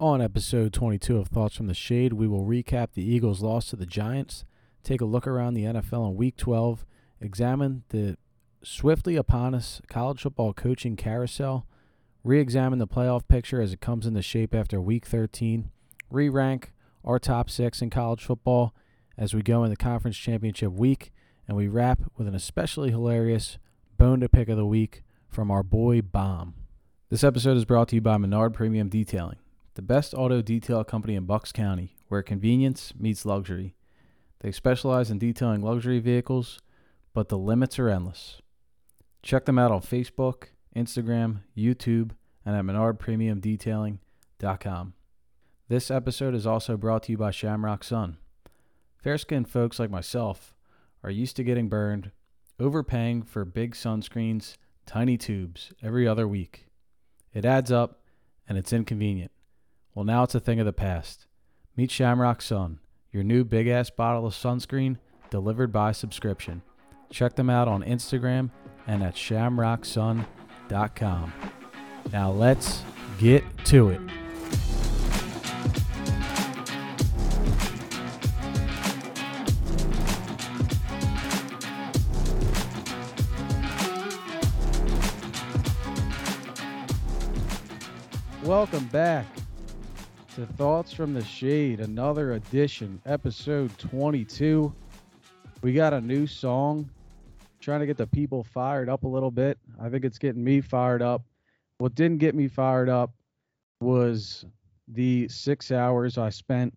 On episode 22 of Thoughts from the Shade, we will recap the Eagles' loss to the Giants, take a look around the NFL in Week 12, examine the swiftly upon us college football coaching carousel, re examine the playoff picture as it comes into shape after Week 13, re rank our top six in college football as we go into conference championship week, and we wrap with an especially hilarious bone to pick of the week from our boy Bomb. This episode is brought to you by Menard Premium Detailing, the best auto detail company in Bucks County, where convenience meets luxury. They specialize in detailing luxury vehicles, but the limits are endless. Check them out on Facebook, Instagram, YouTube, and at menardpremiumdetailing.com. This episode is also brought to you by Shamrock Sun. Fair skinned folks like myself are used to getting burned, overpaying for big sunscreens, tiny tubes every other week. It adds up and it's inconvenient. Well, now it's a thing of the past. Meet Shamrock Sun, your new big ass bottle of sunscreen delivered by subscription. Check them out on Instagram and at shamrocksun.com. Now let's get to it. Welcome back to Thoughts from the Shade, another edition, episode 22. We got a new song, trying to get the people fired up a little bit. I think it's getting me fired up. What didn't get me fired up was the six hours I spent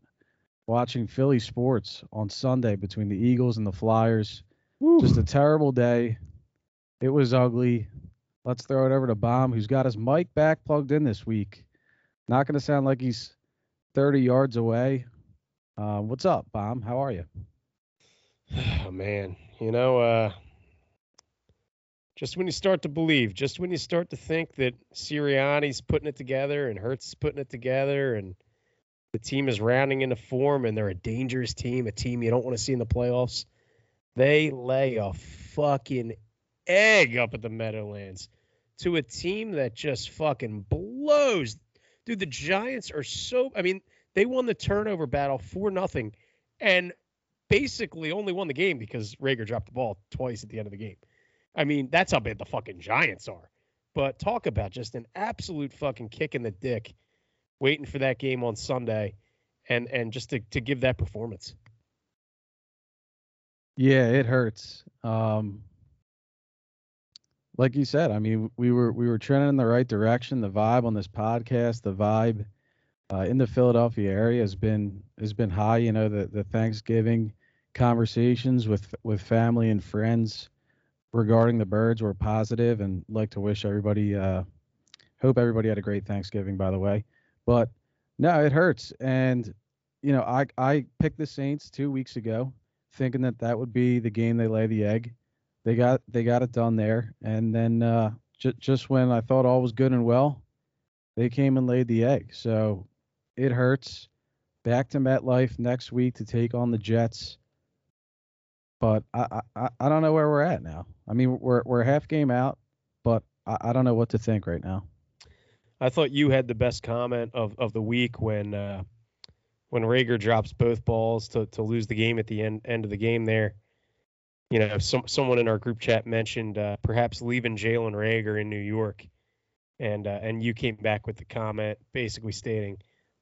watching Philly sports on Sunday between the Eagles and the Flyers. Just a terrible day. It was ugly. Let's throw it over to Bomb, who's got his mic back plugged in this week. Not going to sound like he's 30 yards away. Uh, what's up, Bomb? How are you? Oh man, you know, uh, just when you start to believe, just when you start to think that Sirianni's putting it together and Hurts is putting it together and the team is rounding into form and they're a dangerous team, a team you don't want to see in the playoffs, they lay a fucking egg up at the Meadowlands to a team that just fucking blows. Dude, the Giants are so I mean, they won the turnover battle for nothing and basically only won the game because Reagor dropped the ball twice at the end of the game. I mean, that's how bad the fucking Giants are. But talk about just an absolute fucking kick in the dick waiting for that game on Sunday and and just to, to give that performance. Yeah, it hurts. Um, like you said, I mean, we were we were trending in the right direction. The vibe on this podcast, the vibe uh, in the Philadelphia area has been has been high. You know, the the Thanksgiving conversations with with family and friends regarding the birds were positive, and like to wish everybody. Uh, hope everybody had a great Thanksgiving, by the way. But no, it hurts, and you know, I I picked the Saints two weeks ago, thinking that that would be the game they lay the egg. They got they got it done there, and then uh, j- just when I thought all was good and well, they came and laid the egg. So it hurts. Back to MetLife next week to take on the Jets. But I, I, I don't know where we're at now. I mean, we're we're half game out, but I, I don't know what to think right now. I thought you had the best comment of, of the week when uh, when Reagor drops both balls to, to lose the game at the end end of the game there. You know, some someone in our group chat mentioned uh, perhaps leaving Jalen Reagor in New York, and uh, and you came back with the comment basically stating,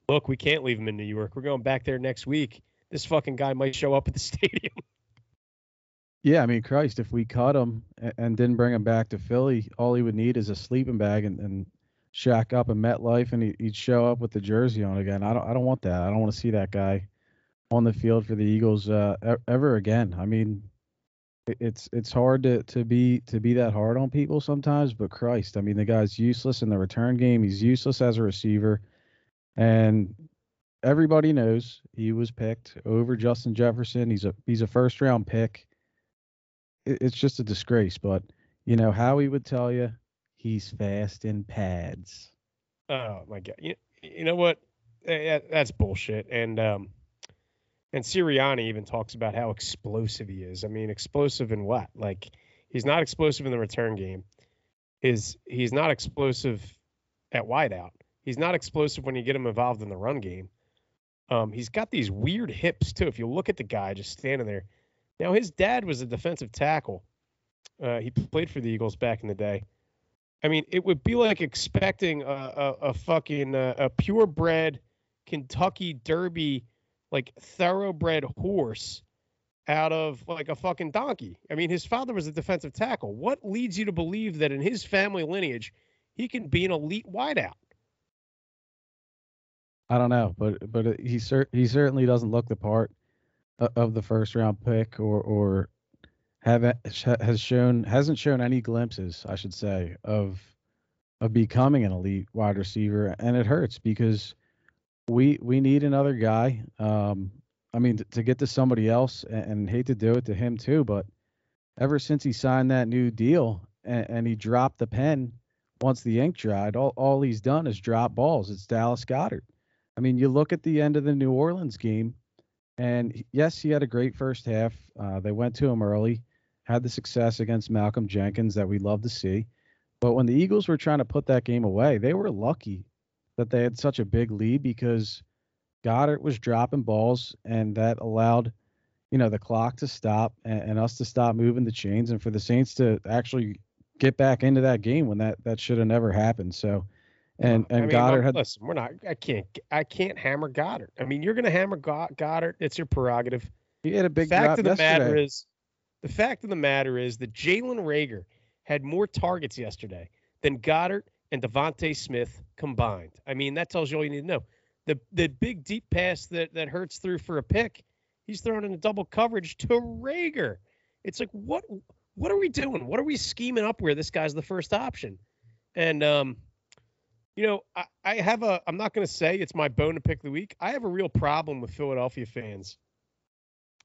"Look, we can't leave him in New York. We're going back there next week. This fucking guy might show up at the stadium." Yeah, I mean, Christ, if we cut him and, and didn't bring him back to Philly, all he would need is a sleeping bag and, and shack up in MetLife, and he, would show up with the jersey on again. I don't, I don't want that. I don't want to see that guy on the field for the Eagles uh, ever again. I mean, it's it's hard to to be to be that hard on people sometimes, but Christ, I mean, the guy's useless in the return game. He's useless as a receiver, and everybody knows he was picked over Justin Jefferson. He's a he's a first round pick it's just a disgrace. But you know, Howie would tell you he's fast in pads. Oh my god! You, you know what? That's bullshit. And um, and Sirianni even talks about how explosive he is. I mean, explosive in what? Like he's not explosive in the return game. Is he's not explosive at wideout. He's not explosive when you get him involved in the run game. Um, he's got these weird hips too. If you look at the guy just standing there, now his dad was a defensive tackle. Uh, he played for the Eagles back in the day. I mean, it would be like expecting a, a, a fucking uh, a purebred Kentucky Derby, like thoroughbred horse out of like a fucking donkey. I mean, his father was a defensive tackle. What leads you to believe that in his family lineage, he can be an elite wideout? I don't know, but but he cer- he certainly doesn't look the part of the first round pick or or have has shown hasn't shown any glimpses, I should say, of of becoming an elite wide receiver, and it hurts because we we need another guy. Um, I mean, to, to get to somebody else, and, and, hate to do it to him too, but ever since he signed that new deal and, and he dropped the pen once the ink dried, all all he's done is drop balls. It's Dallas Goedert. I mean, you look at the end of the New Orleans game, and yes, he had a great first half. Uh, they went to him early, had the success against Malcolm Jenkins that we love to see. But when the Eagles were trying to put that game away, they were lucky that they had such a big lead because Goedert was dropping balls, and that allowed, you know, the clock to stop and, and us to stop moving the chains, and for the Saints to actually get back into that game when that that should have never happened. So and and I mean, Goedert had listen. We're not. I can't. I can't hammer Goedert. I mean, you're going to hammer Goedert. It's your prerogative. He had a big. The fact of the yesterday. matter is, the fact of the matter is that Jalen Reagor had more targets yesterday than Goedert and DeVonta Smith combined. I mean, that tells you all you need to know. The the big deep pass that that Hurts threw for a pick, he's throwing in a double coverage to Reagor. It's like what what are we doing? What are we scheming up where this guy's the first option? And um, you know, I, I have a, I'm not to say it's my bone to pick the week. I have a real problem with Philadelphia fans.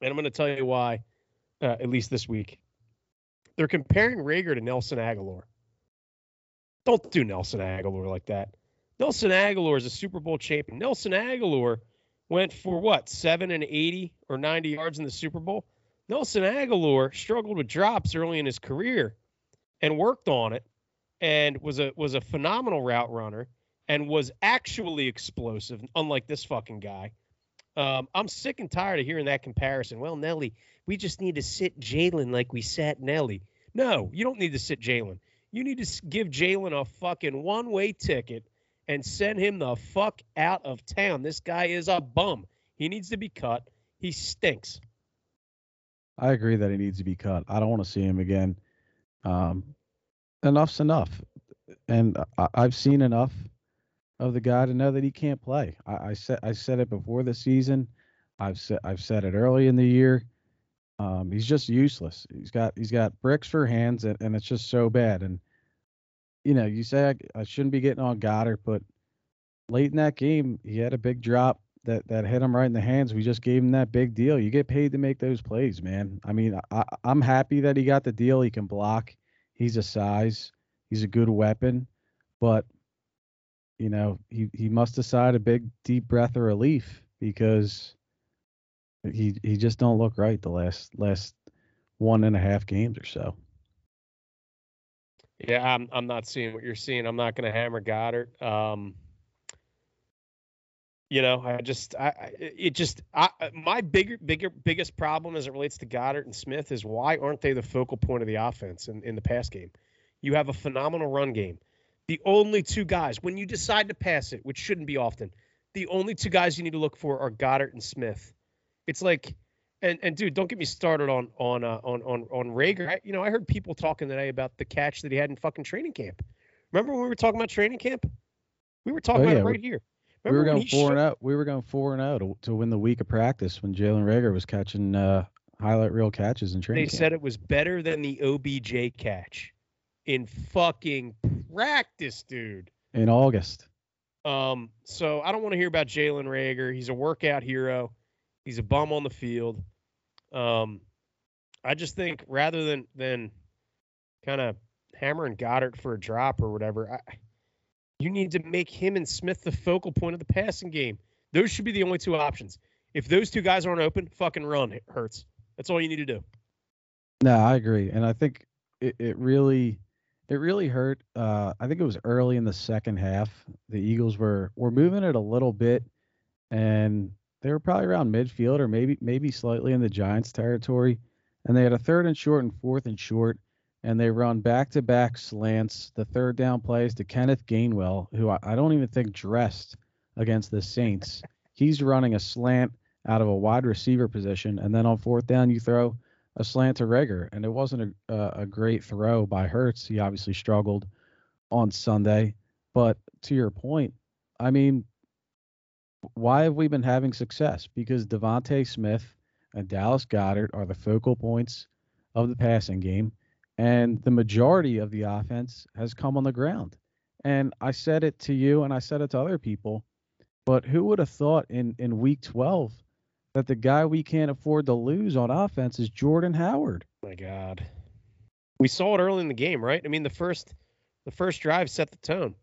And I'm to tell you why, uh, at least this week. They're comparing Reagor to Nelson Agholor. Don't do Nelson Agholor like that. Nelson Agholor is a Super Bowl champion. Nelson Agholor went for what, 7 and 80 or 90 yards in the Super Bowl? Nelson Agholor struggled with drops early in his career and worked on it and was a was a phenomenal route runner and was actually explosive, unlike this fucking guy. Um, I'm sick and tired of hearing that comparison. Well, Nelly, we just need to sit Jalen like we sat Nelly. No, you don't need to sit Jalen. You need to give Jalen a fucking one way ticket and send him the fuck out of town. This guy is a bum. He needs to be cut. He stinks. I agree that he needs to be cut. I don't want to see him again. Um, enough's enough. And I, have seen enough of the guy to know that he can't play. I, I said I said it before the season. I've said I've said it early in the year. Um, he's just useless. He's got he's got bricks for hands, and, and it's just so bad. And you know, you say I, I shouldn't be getting on Goedert, but late in that game, he had a big drop that that hit him right in the hands. We just gave him that big deal. You get paid to make those plays, man. I mean, I, I'm happy that he got the deal. He can block. He's a size. He's a good weapon, but you know he he must decide a big deep breath of relief because he he just don't look right the last last one and a half games or so. Yeah, I'm I'm not seeing what you're seeing. I'm not going to hammer Goedert. Um, you know, I just, I, it just, I, my bigger, bigger, biggest problem as it relates to Goedert and Smith is why aren't they the focal point of the offense in, in the pass game? You have a phenomenal run game. The only two guys, when you decide to pass it, which shouldn't be often, the only two guys you need to look for are Goedert and Smith. It's like, and and dude, don't get me started on on uh, on on on Reagor. I, you know, I heard people talking today about the catch that he had in fucking training camp. Remember when we were talking about training camp? We were talking oh, yeah. about it right here. Remember we were going four and out. We were going four and out to, to win the week of practice when Jalen Reagor was catching uh, highlight reel catches in training. They camp. said it was better than the OBJ catch in fucking practice, dude. In August. Um. So I don't want to hear about Jalen Reagor. He's a workout hero. He's a bum on the field. Um. I just think rather than than kind of hammering Goedert for a drop or whatever, I you need to make him and Smith the focal point of the passing game. Those should be the only two options. If those two guys aren't open, fucking run. It hurts. That's all you need to do. No, I agree, and I think it, it really it really hurt. Uh, I think it was early in the second half. The Eagles were were moving it a little bit, and they were probably around midfield or maybe maybe slightly in the Giants territory. And they had a third and short and fourth and short, and they run back to back slants. The third down plays to Kenneth Gainwell, who I, I don't even think dressed against the Saints. He's running a slant out of a wide receiver position, and then on fourth down you throw a slant to Reagor, and it wasn't a, a great throw by Hurts. He obviously struggled on Sunday, but to your point, I mean, why have we been having success? Because DeVonta Smith and Dallas Goedert are the focal points of the passing game, and the majority of the offense has come on the ground. And I said it to you, and I said it to other people, but who would have thought in in Week 12 that the guy we can't afford to lose on offense is Jordan Howard? Oh my God, we saw it early in the game, right? I mean, the first the first drive set the tone.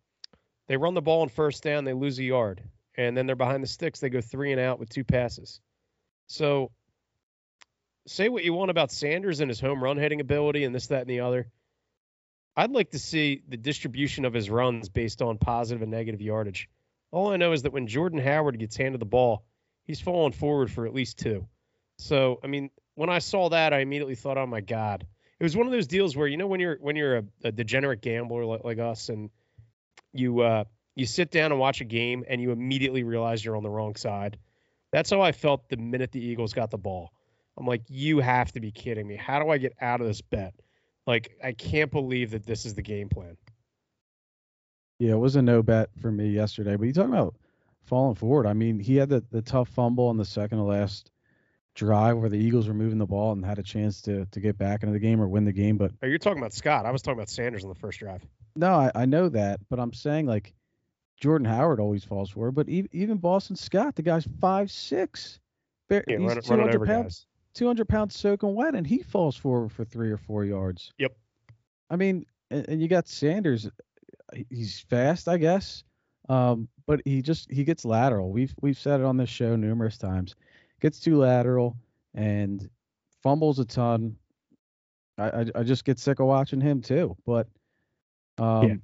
They run the ball on first down, they lose a yard and then they're behind the sticks. They go three and out with two passes. So say what you want about Sanders and his home run hitting ability and this, that, and the other. I'd like to see the distribution of his runs based on positive and negative yardage. All I know is that when Jordan Howard gets handed the ball, he's falling forward for at least two. So, I mean, when I saw that, I immediately thought, "Oh my God!" It was one of those deals where you know when you're when you're a, a degenerate gambler like, like us, and you uh, you sit down and watch a game and you immediately realize you're on the wrong side. That's how I felt the minute the Eagles got the ball. I'm like, you have to be kidding me. How do I get out of this bet? Like, I can't believe that this is the game plan. Yeah, it was a no bet for me yesterday. But you talking about falling forward. I mean, he had the, the tough fumble on the second to last drive where the Eagles were moving the ball and had a chance to to get back into the game or win the game. But oh, you're talking about Scott. I was talking about Sanders on the first drive. No, I, I know that, but I'm saying like Jordan Howard always falls for, but even Boston Scott, the guy's five six, yeah, he's run, 200 pounds, guys. 200 pounds soaking wet, and he falls forward for three or four yards. Yep. I mean, and, and you got Sanders, he's fast, I guess, um, but he just he gets lateral. We've we've said it on this show numerous times. Gets too lateral and fumbles a ton. I, I, I just get sick of watching him too, but um, yeah.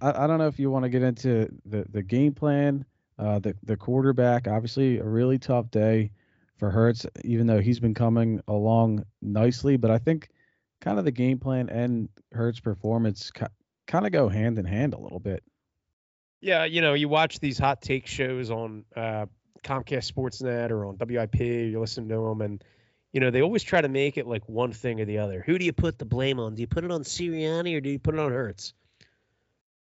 I, I don't know if you want to get into the, the game plan, uh, the the quarterback. Obviously, a really tough day for Hurts, even though he's been coming along nicely. But I think kind of the game plan and Hurts' performance kind of go hand in hand a little bit. Yeah, you know, you watch these hot take shows on uh, Comcast Sportsnet or on WIP. You listen to them, and you know they always try to make it like one thing or the other. Who do you put the blame on? Do you put it on Sirianni or do you put it on Hurts?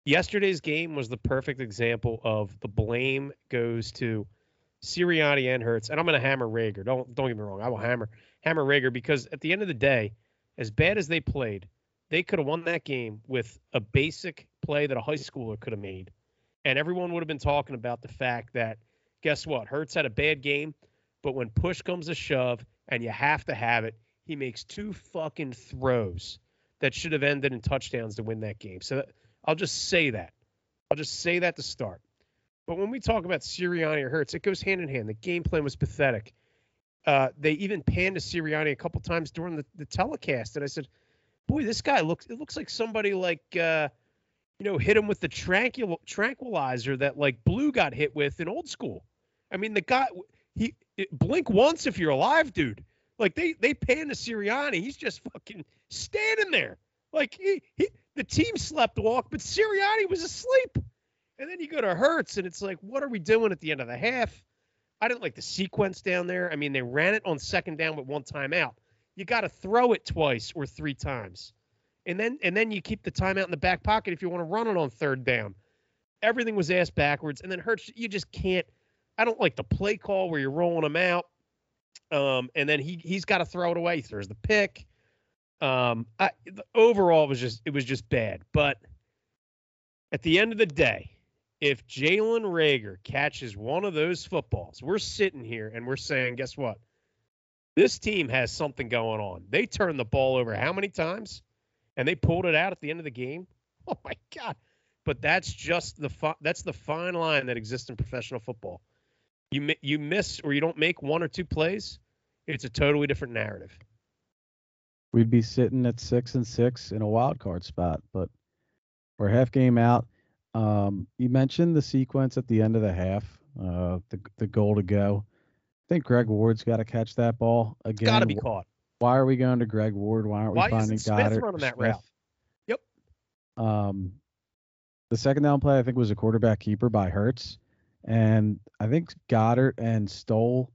Yesterday's game was the perfect example of the blame goes to Sirianni and Hurts, and I'm going to hammer Reagor. Don't don't get me wrong, I will hammer hammer Reagor because at the end of the day, as bad as they played, they could have won that game with a basic play that a high schooler could have made, and everyone would have been talking about the fact that guess what, Hurts had a bad game, but when push comes to shove and you have to have it, he makes two fucking throws that should have ended in touchdowns to win that game. So I'll just say that. I'll just say that to start. But when we talk about Sirianni or Hurts, it goes hand in hand. The game plan was pathetic. Uh, they even panned to Sirianni a couple times during the, the telecast, and I said, "Boy, this guy looks. It looks like somebody like, uh, you know, hit him with the tranquil- tranquilizer that like Blue got hit with in old school. I mean, the guy he blink once if you're alive, dude. Like they they pan to Sirianni, he's just fucking standing there. Like he, he the team slept walk, but Sirianni was asleep. And then you go to Hurts, and it's like, what are we doing at the end of the half? I didn't like the sequence down there. I mean, they ran it on second down with one timeout. You got to throw it twice or three times, and then and then you keep the timeout in the back pocket if you want to run it on third down. Everything was ass backwards, and then Hurts, you just can't. I don't like the play call where you're rolling them out, um, and then he he's got to throw it away. He throws the pick. Um, I, overall, it was just it was just bad. But at the end of the day, if Jalen Reagor catches one of those footballs, we're sitting here and we're saying, guess what? This team has something going on. They turned the ball over how many times? And they pulled it out at the end of the game. Oh my God! But that's just the fi- that's the fine line that exists in professional football. You you miss or you don't make one or two plays, it's a totally different narrative we'd be sitting at six and six in a wild card spot. But we're half game out. Um, you mentioned the sequence at the end of the half, uh, the the goal to go. I think Greg Ward's got to catch that ball again. Got to be caught. Why are we going to Greg Ward? Why aren't we Why finding Smith Goedert? running that Smith? route? Yep. Um, the second down play I think was a quarterback keeper by Hurts, and I think Goedert and Stoll.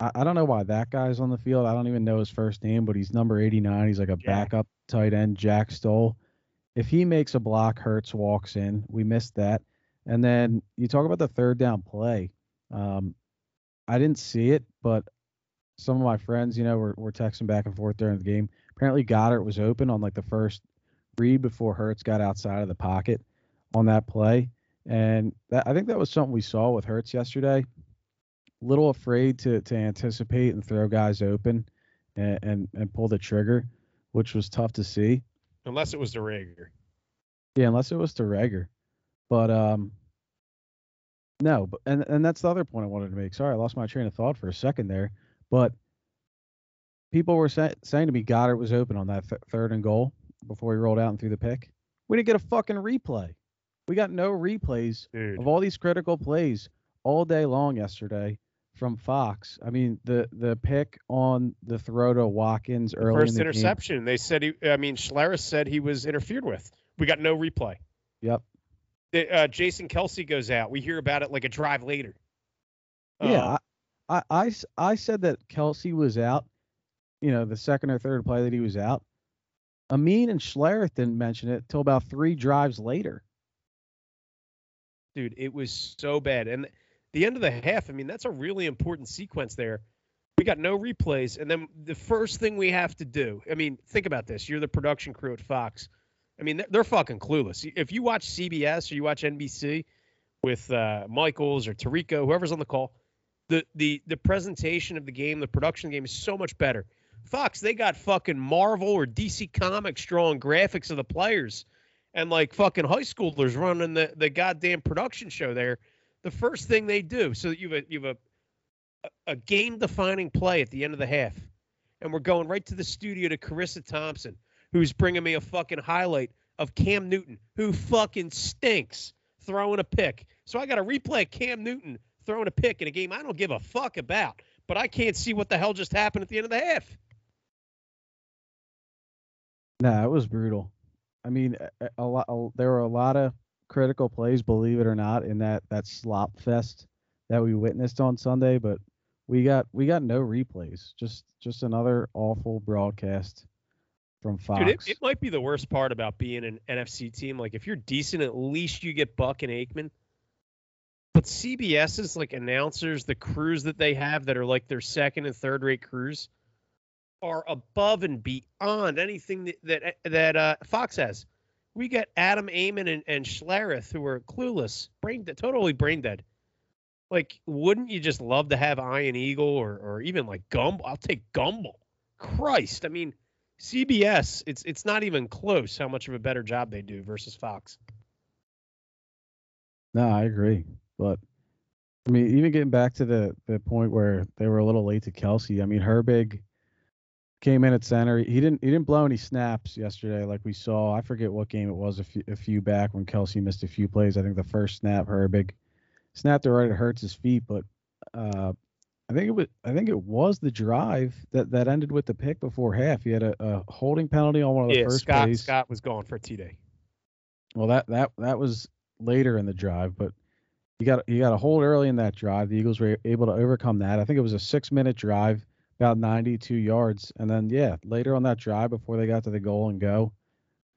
I, I don't know why that guy's on the field. I don't even know his first name, but he's number 89. He's like a Jack. backup tight end, Jack Stoll. If he makes a block, Hurts walks in. We missed that. And then you talk about the third down play. Um, I didn't see it, but some of my friends, you know, were, were texting back and forth during the game. Apparently, Goedert was open on like the first read before Hurts got outside of the pocket on that play. And that, I think that was something we saw with Hurts yesterday. Little afraid to to anticipate and throw guys open and, and, and pull the trigger, which was tough to see. Unless it was the Reagor. Yeah, unless it was to Reagor. But um no, but and and that's the other point I wanted to make. Sorry, I lost my train of thought for a second there. But people were say, saying to me Goedert was open on that th- third and goal before he rolled out and threw the pick. We didn't get a fucking replay. We got no replays Dude. of all these critical plays all day long yesterday from Fox. I mean, the the pick on the throw to Watkins early First in the game. interception. They said he. I mean, Schlereth said he was interfered with. We got no replay. Yep. The, uh, Jason Kelce goes out. We hear about it like a drive later. Yeah, I I I said that Kelce was out. You know, the second or third play that he was out. Amin and Schlereth didn't mention it till about three drives later. dude, it was so bad. And the end of the half, I mean, that's a really important sequence there. We got no replays, and then the first thing we have to do. I mean, think about this. You're the production crew at Fox. I mean, they're, fucking clueless. If you watch CBS or you watch NBC with uh, Michaels or Tirico, whoever's on the call, the the the presentation of the game, the production of the game is so much better. Fox, they got fucking Marvel or DC Comics drawing graphics of the players and like fucking high schoolers running the, the goddamn production show there. The first thing they do, so you've a you've a a game defining play at the end of the half, and we're going right to the studio to Charissa Thompson, who's bringing me a fucking highlight of Cam Newton, who fucking stinks throwing a pick. So I got to replay Cam Newton throwing a pick in a game I don't give a fuck about, but I can't see what the hell just happened at the end of the half. Nah, it was brutal. I mean, a, a lot. A, there were a lot of critical plays, believe it or not, in that that slop fest that we witnessed on Sunday. But we got we got no replays. Just just another awful broadcast from Fox. Dude, it, it might be the worst part about being an NFC team. Like, if you're decent, at least you get Buck and Aikman. But CBS's like announcers, the crews that they have that are like their second and third rate crews, are above and beyond anything that that, that uh, Fox has. We got Adam Amin and, and Schlereth who are clueless, brain dead, totally brain dead. Like, wouldn't you just love to have Ian Eagle or or even like Gumbel? I'll take Gumbel. Christ, I mean, CBS, it's it's not even close how much of a better job they do versus Fox. No, I agree. But I mean, even getting back to the the point where they were a little late to Kelce. I mean, Herbig came in at center. He didn't he didn't blow any snaps yesterday like we saw. I forget what game it was a few, a few back when Kelce missed a few plays. I think the first snap Herbig snapped it right at Hurts' his feet, but uh, I think it was I think it was the drive that that ended with the pick before half. He had a, a holding penalty on one of the Yeah, first Scott plays. Scott was gone for a T day. Well, that that that was later in the drive, but you got you got a hold early in that drive. The Eagles were able to overcome that. I think it was a six minute drive, about 92 yards, and then yeah, later on that drive before they got to the goal and go,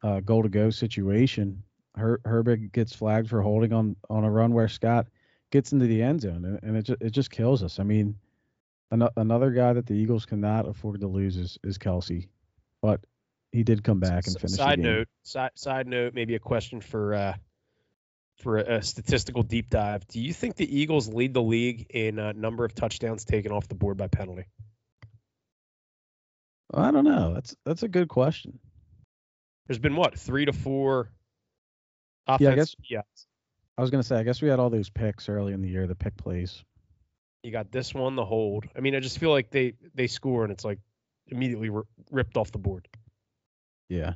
uh, goal to go situation, Her- Herbig gets flagged for holding on on a run where Scott gets into the end zone, and, and it just, it just kills us. I mean, an- another guy that the Eagles cannot afford to lose is is Kelce, but he did come back and finish. Side the game. note, side side note, maybe a question for uh for a, a statistical deep dive. Do you think the Eagles lead the league in uh, number of touchdowns taken off the board by penalty? I don't know. That's that's a good question. There's been what three to four. Yeah, I guess- yeah. I was gonna say, I guess we had all those picks early in the year, the pick plays. You got this one, the hold. I mean, I just feel like they they score and it's like immediately r- ripped off the board. Yeah.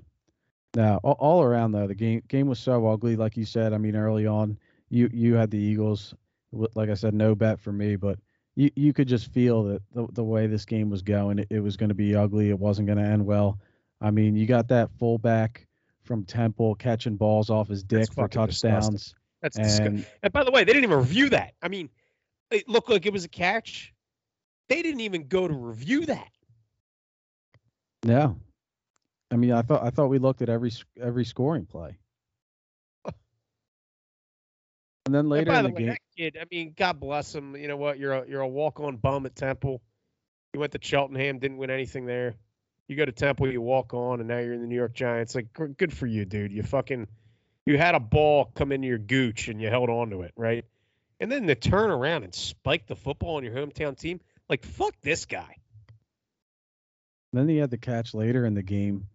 Now, all, all around though, the game game was so ugly. Like you said, I mean, early on, you you had the Eagles. Like I said, no bet for me, but you you could just feel that the the way this game was going, it, it was going to be ugly. It wasn't going to end well. I mean, you got that fullback from Temple catching balls off his dick That's for touchdowns. disgusting. That's disgusting. And And by the way, they didn't even review that. I mean, it looked like it was a catch. They didn't even go to review that. no, I mean, I thought I thought we looked at every every scoring play. And then And later by in the the way, game, that kid, I mean, God bless him. You know what? You're a you're a walk on bum at Temple. You went to Cheltenham, didn't win anything there. You go to Temple, you walk on, and now you're in the New York Giants. Like, good for you, dude. You fucking, you had a ball come into your gooch and you held on to it, right? And then to turn around and spike the football on your hometown team, like, fuck this guy. then he had the catch later in the game.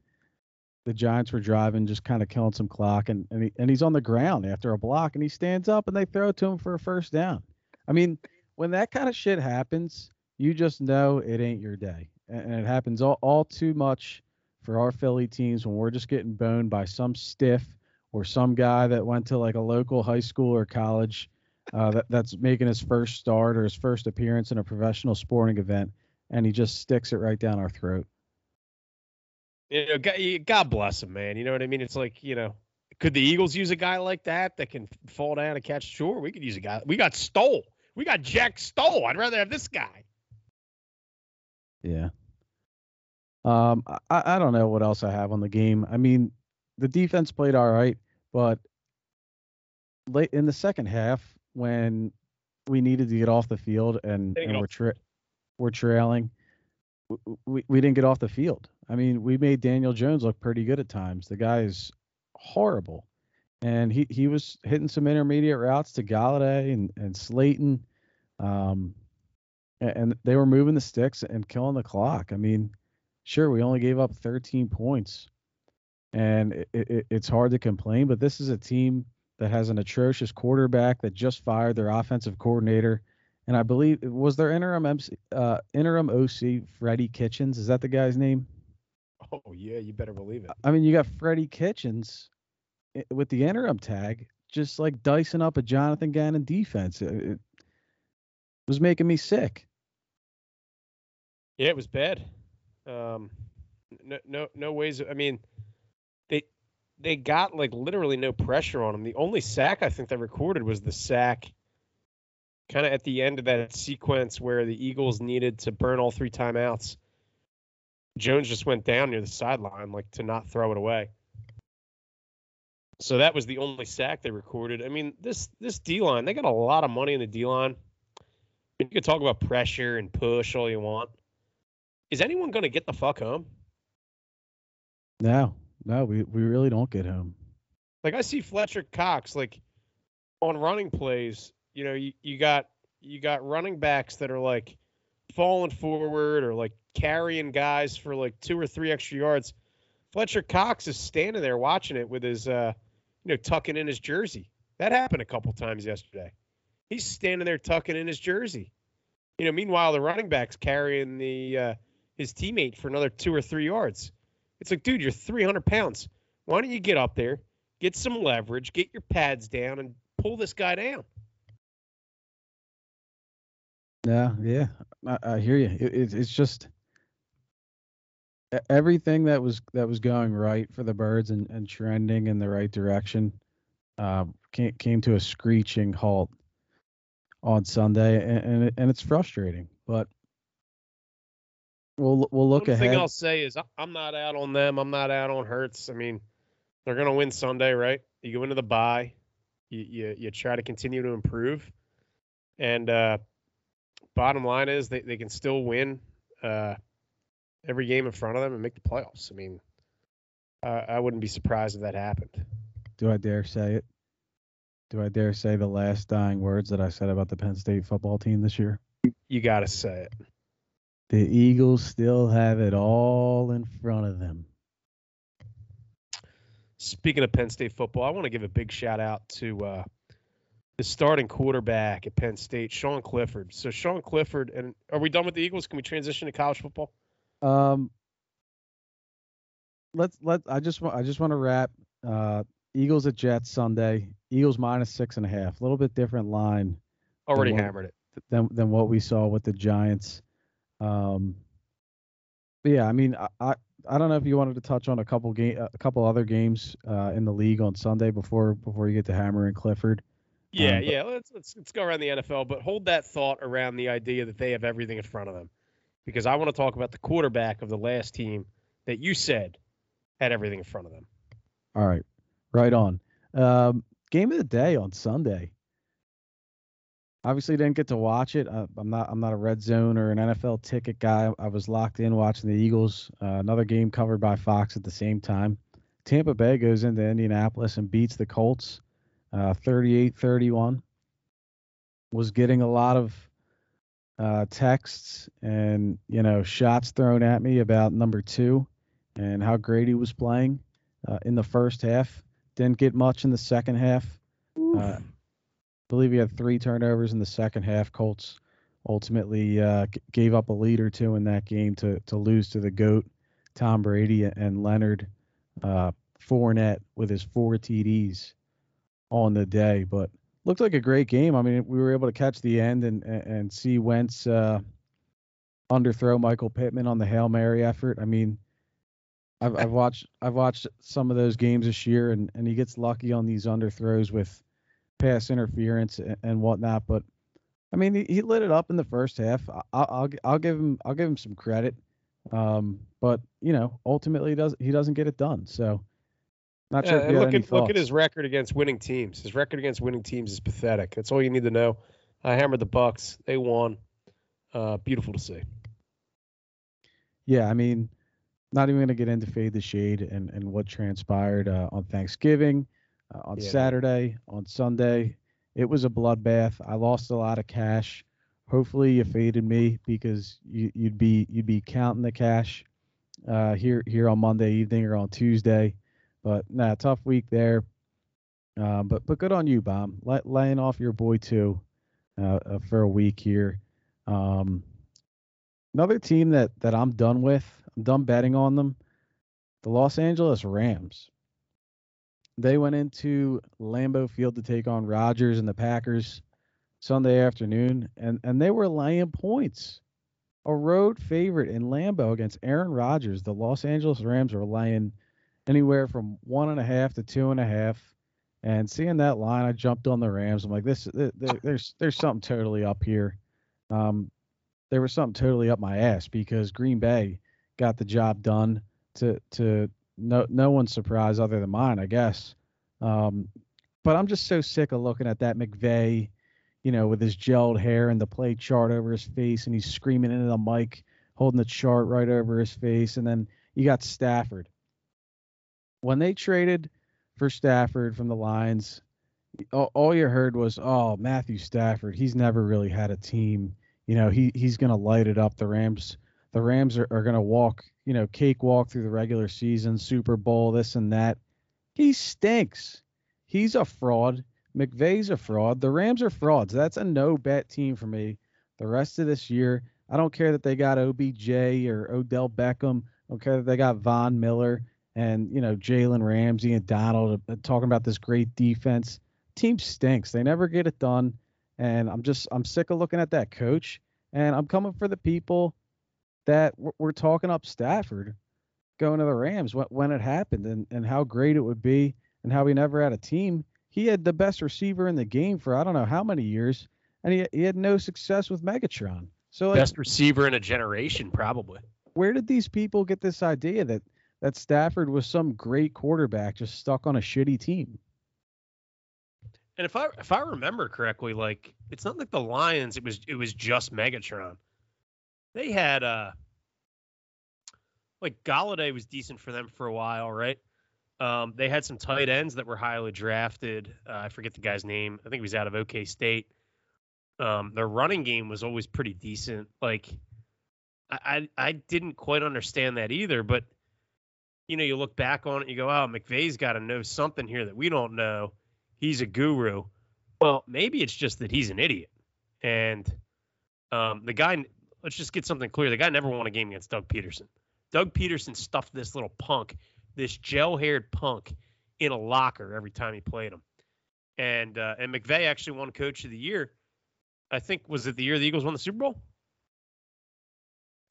The Giants were driving, just kind of killing some clock, and and, he, and he's on the ground after a block, and he stands up, and they throw to him for a first down. I mean, when that kind of shit happens, you just know it ain't your day, and, and it happens all, all too much for our Philly teams when we're just getting boned by some stiff or some guy that went to like a local high school or college uh, that, that's making his first start or his first appearance in a professional sporting event, and he just sticks it right down our throat. You know, God, bless him, man. You know what I mean? It's like, you know, could the Eagles use a guy like that that can fall down and catch? Sure, we could use a guy. We got Stoll. We got Jack Stoll. I'd rather have this guy. Yeah. Um, I, I don't know what else I have on the game. I mean, the defense played all right, but late in the second half, when we needed to get off the field and, and we're tra- we're trailing, w- we we didn't get off the field. I mean, we made Daniel Jones look pretty good at times. The guy is horrible, and he he was hitting some intermediate routes to Golladay and and Slayton. Um, and they were moving the sticks and killing the clock. I mean, sure, we only gave up 13 points, and it, it, it's hard to complain. But this is a team that has an atrocious quarterback that just fired their offensive coordinator, and I believe was their interim MC, uh, interim OC Freddie Kitchens. Is that the guy's name? Oh yeah, you better believe it. I mean, you got Freddie Kitchens with the interim tag, just like dicing up a Jonathan Gannon defense. It, it was making me sick. Yeah, it was bad. Um, no, no, no ways. I mean, they they got like literally no pressure on him. The only sack I think they recorded was the sack, kind of at the end of that sequence where the Eagles needed to burn all three timeouts. Jones just went down near the sideline, like to not throw it away. So that was the only sack they recorded. I mean, this this D line, they got a lot of money in the D line. You can talk about pressure and push all you want. Is anyone going to get the fuck home? No, no, we, we really don't get home. Like I see Fletcher Cox like on running plays, you know, you, you got you got running backs that are like falling forward or like carrying guys for like two or three extra yards. Fletcher Cox is standing there watching it with his uh you know tucking in his jersey. That happened a couple times yesterday. He's standing there tucking in his jersey. You know, meanwhile the running back's carrying the uh his teammate for another two or three yards. It's like, dude, you're 300 pounds. Why don't you get up there, get some leverage, get your pads down, and pull this guy down? Yeah, yeah, I, I hear you. It, it, it's just everything that was that was going right for the birds and, and trending in the right direction uh, came came to a screeching halt on Sunday, and and, it, and it's frustrating. But we'll we'll look One ahead. thing I'll say is I'm not out on them. I'm not out on Hurts. I mean, they're gonna win Sunday, right? You go into the bye, you you, you try to continue to improve, and uh, bottom line is they, they can still win uh, every game in front of them and make the playoffs. I mean, uh, I wouldn't be surprised if that happened. Do I dare say it? Do I dare say the last dying words that I said about the Penn State football team this year? You got to say it. The Eagles still have it all in front of them. Speaking of Penn State football, I want to give a big shout out to uh, the starting quarterback at Penn State, Sean Clifford. So Sean Clifford, and are we done with the Eagles? Can we transition to college football? Um, let's let I just want I just want to wrap. Uh, Eagles at Jets Sunday. Eagles minus six and a half. A little bit different line. Already what- hammered it. than than what we saw with the Giants. Um, but yeah, I mean, I, I I don't know if you wanted to touch on a couple game a couple other games uh, in the league on Sunday before before you get to Hammer and Clifford. Yeah, Um, but- yeah. Let's, let's let's go around the NFL, but hold that thought around the idea that they have everything in front of them, because I want to talk about the quarterback of the last team that you said had everything in front of them. All right, right on. Um, game of the day on Sunday. Obviously, didn't get to watch it. Uh, I'm not. I'm not a red zone or an NFL ticket guy. I was locked in watching the Eagles. Uh, another game covered by Fox at the same time. Tampa Bay goes into Indianapolis and beats the Colts, uh, 38-31. Was getting a lot of uh, texts and you know shots thrown at me about number two and how great he was playing uh, in the first half. Didn't get much in the second half. Uh, believe he had three turnovers in the second half. Colts ultimately uh, g- gave up a lead or two in that game to to lose to the goat Tom Brady and Leonard uh, Fournette with his four TDs on the day. But looked like a great game. I mean, we were able to catch the end and and, see Wentz uh, underthrow Michael Pittman on the hail mary effort. I mean. I've, I've watched I've watched some of those games this year, and, and he gets lucky on these underthrows with pass interference and, and whatnot. But I mean, he, he lit it up in the first half. I, I'll, I'll I'll give him I'll give him some credit. Um, but you know, ultimately, he does he doesn't get it done. So, not sure Yeah, if you had look at look at his record against winning teams. His record against winning teams is pathetic. That's all you need to know. I hammered the Bucks. They won. Uh, beautiful to see. Yeah, I mean, not even going to get into fade the shade and, and what transpired uh, on Thanksgiving, uh, on Yeah. Saturday, on Sunday. It was a bloodbath. I lost a lot of cash. Hopefully, you faded me because you, you'd be you'd be counting the cash uh, here here on Monday evening or on Tuesday. But nah, tough week there. Um, but but good on you. Let, laying off your boy too uh, uh, for a week here. Um, another team that that I'm done with. I'm done betting on them. The Los Angeles Rams. They went into Lambeau Field to take on Rodgers and the Packers Sunday afternoon, and and they were laying points. A road favorite in Lambeau against Aaron Rodgers. The Los Angeles Rams were laying anywhere from one and a half to two and a half. And seeing that line, I jumped on the Rams. I'm like, this, th- th- there's, there's something totally up here. Um, there was something totally up my ass because Green Bay got the job done to, to no, no one's surprise other than mine, I guess. Um, but I'm just so sick of looking at that McVay, you know, with his gelled hair and the play chart over his face, and he's screaming into the mic, holding the chart right over his face. And then you got Stafford. When they traded for Stafford from the Lions, all, you heard was, "Oh, Matthew Stafford. He's never really had a team. You know, he he's gonna light it up. The Rams, the Rams are, are gonna walk, you know, cakewalk through the regular season, Super Bowl, this and that. He stinks. He's a fraud. McVay's a fraud. The Rams are frauds. That's a no bet team for me. The rest of this year, I don't care that they got OBJ or Odell Beckham. I don't care that they got Von Miller and you know Jalen Ramsey and Donald uh, talking about this great defense. Team stinks. They never get it done, and I'm just I'm sick of looking at that coach. And I'm coming for the people that were, were talking up Stafford going to the Rams when, when it happened, and and how great it would be, and how he never had a team. He had the best receiver in the game for I don't know how many years, and he he had no success with Megatron. So like, Best receiver in a generation, probably. where did these people get this idea that that Stafford was some great quarterback just stuck on a shitty team? And if I if I remember correctly, like it's not like the Lions. It was it was just Megatron. They had uh like Golladay was decent for them for a while, right? Um, they had some tight ends that were highly drafted. Uh, I forget the guy's name. I think he was out of OK State. Um, their running game was always pretty decent. Like I, I I didn't quite understand that either, but you know, you look back on it, you go, "Oh, McVay's got to know something here that we don't know." he's a guru. Well, maybe it's just that he's an idiot. And um, the guy, let's just get something clear. The guy never won a game against Doug Pederson. Doug Pederson stuffed this little punk this gel-haired punk in a locker every time he played him. And uh, and McVay actually won Coach of the Year. I think was it the year the Eagles won the Super Bowl?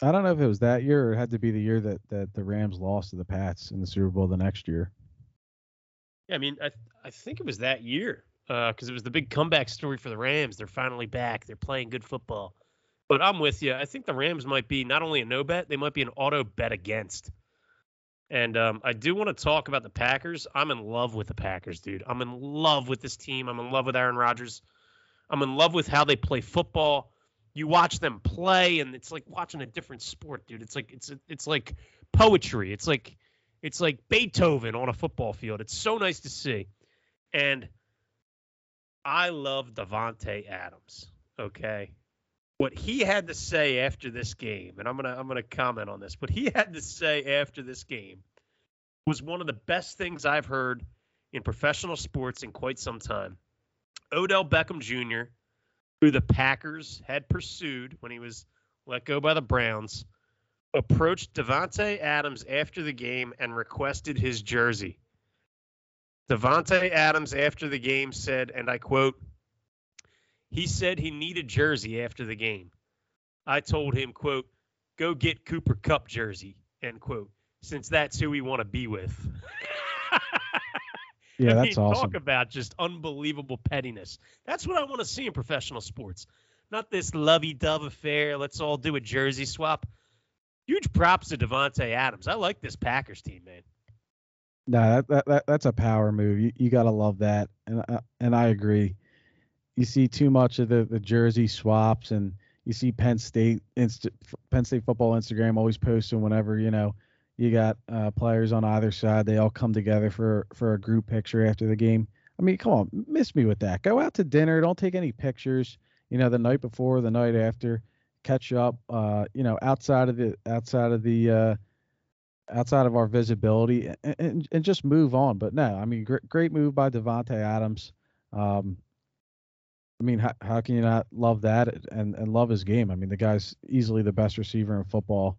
I don't know if it was that year or it had to be the year that, that the Rams lost to the Pats in the Super Bowl the next year. Yeah, I mean, I I think it was that year because uh, it was the big comeback story for the Rams. They're finally back. They're playing good football. But I'm with you. I think the Rams might be not only a no bet, they might be an auto bet against. And um, I do want to talk about the Packers. I'm in love with the Packers, dude. I'm in love with this team. I'm in love with Aaron Rodgers. I'm in love with how they play football. You watch them play, and it's like watching a different sport, dude. It's like it's it's like poetry. It's like it's like Beethoven on a football field. It's so nice to see. And I love Davante Adams. Okay, what he had to say after this game, and I'm gonna I'm gonna comment on this. What he had to say after this game was one of the best things I've heard in professional sports in quite some time. Odell Beckham Jr., who the Packers had pursued when he was let go by the Browns, approached Davante Adams after the game and requested his jersey. Davante Adams after the game said, and I quote, he said he needed jersey after the game. I told him, quote, go get Cooper Kupp jersey, end quote, since that's who we want to be with. yeah, I that's mean, awesome. Talk about just unbelievable pettiness. That's what I want to see in professional sports. Not this lovey-dove affair. Let's all do a jersey swap. Huge props to Davante Adams. I like this Packers team, man. No, that, that, that that's a power move. You you gotta love that, and uh, and I agree. You see too much of the the jersey swaps, and you see Penn State Inst- Penn State football Instagram always posting whenever you know you got uh, players on either side. They all come together for for a group picture after the game. I mean, come on, miss me with that. Go out to dinner. Don't take any pictures. You know, the night before, the night after, catch up. Uh, you know, outside of the outside of the uh, outside of our visibility and, and, and just move on. But no, I mean, great, great move by Davante Adams. Um, I mean, how, how can you not love that and, and love his game? I mean, the guy's easily the best receiver in football,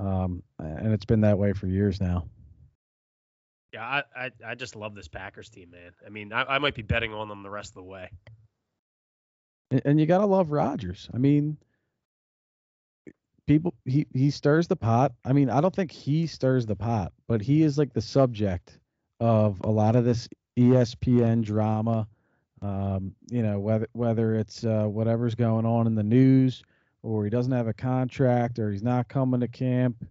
um, and it's been that way for years now. Yeah, I, I, I just love this Packers team, man. I mean, I, I might be betting on them the rest of the way. And, and you gotta love Rodgers. I mean, people he he stirs the pot. I mean, I don't think he stirs the pot, but he is like the subject of a lot of this ESPN drama. Um, you know, whether whether it's uh, whatever's going on in the news, or he doesn't have a contract, or he's not coming to camp.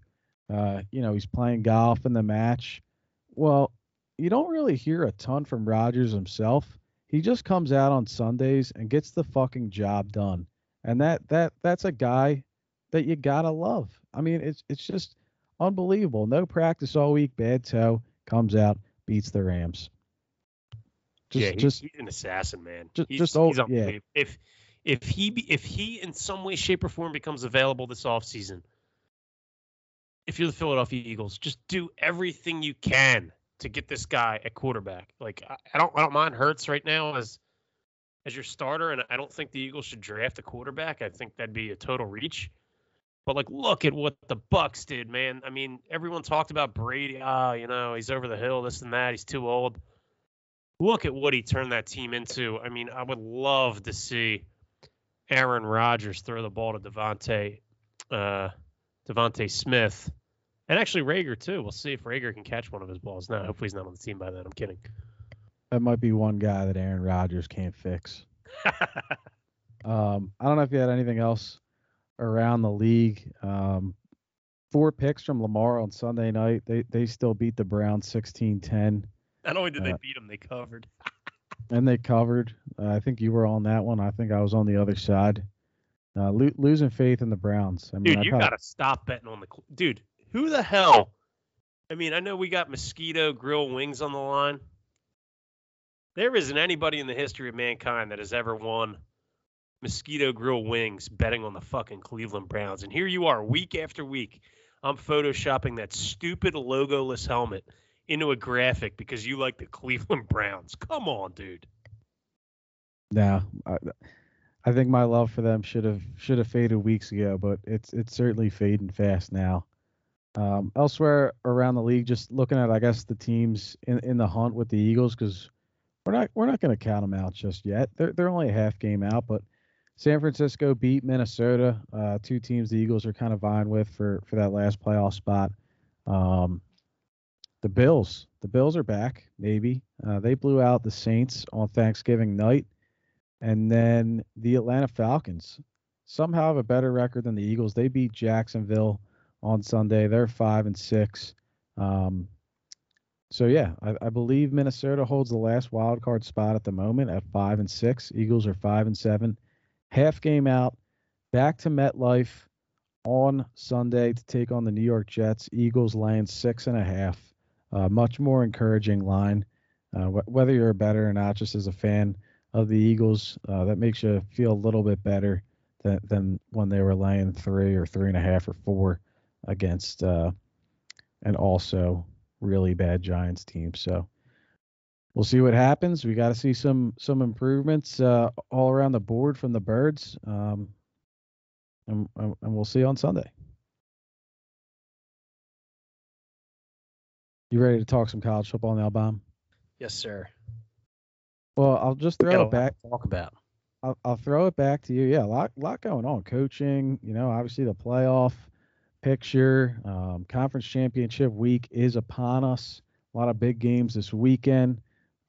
Uh, you know, he's playing golf in the match. Well, you don't really hear a ton from Rodgers himself. He just comes out on Sundays and gets the fucking job done. And that that that's a guy that you gotta love. I mean, it's it's just unbelievable. No practice all week, bad toe, comes out, beats the Rams. Just, yeah, he's, just he's an assassin, man. Just, he's, just old, he's yeah. If if he if he in some way, shape, or form becomes available this offseason, if you're the Philadelphia Eagles, just do everything you can to get this guy at quarterback. Like I, I don't I don't mind Hurts right now as as your starter, and I don't think the Eagles should draft a quarterback. I think that'd be a total reach. But like, look at what the Bucks did, man. I mean, everyone talked about Brady. Ah, you know, he's over the hill, this and that. He's too old. Look at what he turned that team into. I mean, I would love to see Aaron Rodgers throw the ball to DeVonta, uh, DeVonta Smith, and actually Reagor too. We'll see if Reagor can catch one of his balls. No, hopefully he's not on the team by then. I'm kidding. That might be one guy that Aaron Rodgers can't fix. um, I don't know if you had anything else around the league. Um, four picks from Lamar on Sunday night. They they still beat the Browns 16-10. Not only did uh, they beat them, they covered. and they covered. Uh, I think you were on that one. I think I was on the other side. Uh, lo- losing faith in the Browns. I mean, dude, I you probably, gotta stop betting on the. Dude, who the hell? I mean, I know we got mosquito grill wings on the line. There isn't anybody in the history of mankind that has ever won mosquito grill wings betting on the fucking Cleveland Browns. And here you are, week after week. I'm photoshopping that stupid logoless helmet into a graphic because you like the Cleveland Browns. Come on, dude. No, I, I think my love for them should have should have faded weeks ago, but it's it's certainly fading fast now. Um, elsewhere around the league, just looking at I guess the teams in, in the hunt with the Eagles because we're not we're not going to count them out just yet. They're they're only a half game out, but San Francisco beat Minnesota, uh, two teams the Eagles are kind of vying with for for that last playoff spot. Um, the Bills, the Bills are back. Maybe uh, they blew out the Saints on Thanksgiving night, and then the Atlanta Falcons somehow have a better record than the Eagles. They beat Jacksonville on Sunday. They're five and six. Um, so yeah, I, I, believe Minnesota holds the last wild card spot at the moment at five and six. Eagles are five and seven. Half game out, back to MetLife on Sunday to take on the New York Jets. Eagles laying six and a half. Uh, much more encouraging line. Uh, wh- whether you're a better or not, just as a fan of the Eagles, uh, that makes you feel a little bit better than, than when they were laying three or three and a half or four against uh, and also really bad Giants team. So we'll see what happens. We got to see some some improvements uh, all around the board from the Birds, um, and, and we'll see on Sunday. You ready to talk some college football now, Bomb? Yes, sir. Well, I'll just throw it back. talk about. I'll, I'll throw it back to you. Yeah, a lot, lot going on. Coaching, you know, obviously the playoff picture. Um, conference championship week is upon us. A lot of big games this weekend.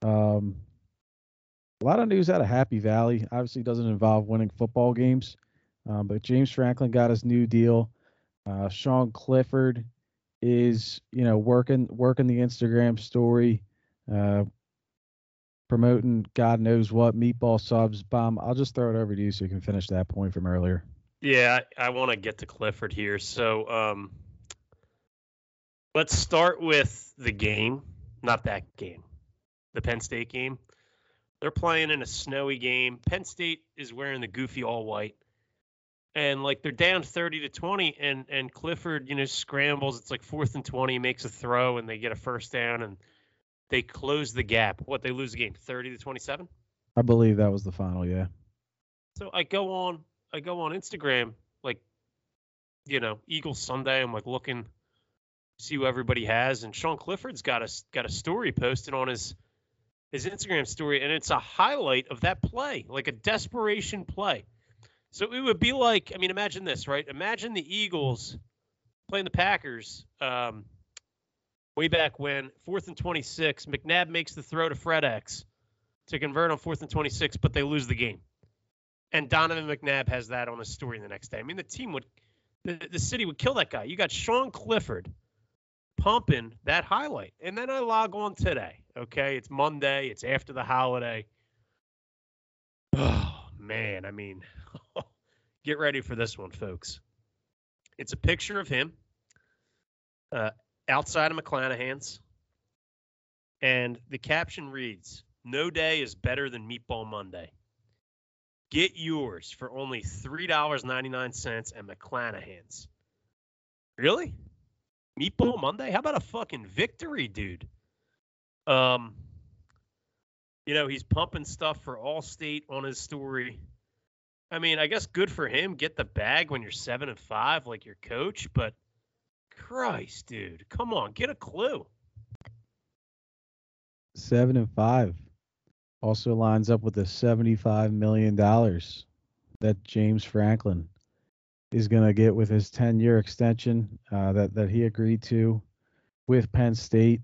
Um, a lot of news out of Happy Valley. Obviously, doesn't involve winning football games, um, but James Franklin got his new deal. Uh, Sean Clifford is, you know, working working the Instagram story, uh, promoting God knows what meatball subs. Bomb. I'll just throw it over to you so you can finish that point from earlier. Yeah, I, I want to get to Clifford here. So um, let's start with the game, not that game, the Penn State game. They're playing in a snowy game. Penn State is wearing the goofy all white. And like they're down 30 to 20 and and Clifford, you know, scrambles. It's like 4th and 20, makes a throw and they get a first down and they close the gap. What, they lose the game 30 to 27? I believe that was the final, yeah. So I go on I go on Instagram, like, you know, Eagle Sunday. I'm like looking, see who everybody has, and Sean Clifford's got a got a story posted on his his Instagram story, and it's a highlight of that play, like a desperation play. So it would be like, I mean, imagine this, right? Imagine the Eagles playing the Packers um, way back when, fourth and 26. McNabb makes the throw to Fred X to convert on fourth and 26, but they lose the game and Donovan McNabb has that on his story the next day. I mean, the team would, the, the city would kill that guy. You got Sean Clifford pumping that highlight. And then I log on today. Okay. It's Monday, it's after the holiday. Oh, man. I mean, get ready for this one, folks. It's a picture of him uh, outside of McLanahan's. And the caption reads No day is better than Meatball Monday. Get yours for only $3.99 at McLanahan's. Really? Meatball Monday? How about a fucking victory, dude? Um, you know, he's pumping stuff for Allstate on his story. I mean, I guess good for him. Get the bag when you're seven and five, like your coach. But Christ, dude, come on, get a clue. Seven and five also lines up with the $75 million that James Franklin is going to get with his 10 year extension uh, that, that he agreed to with Penn State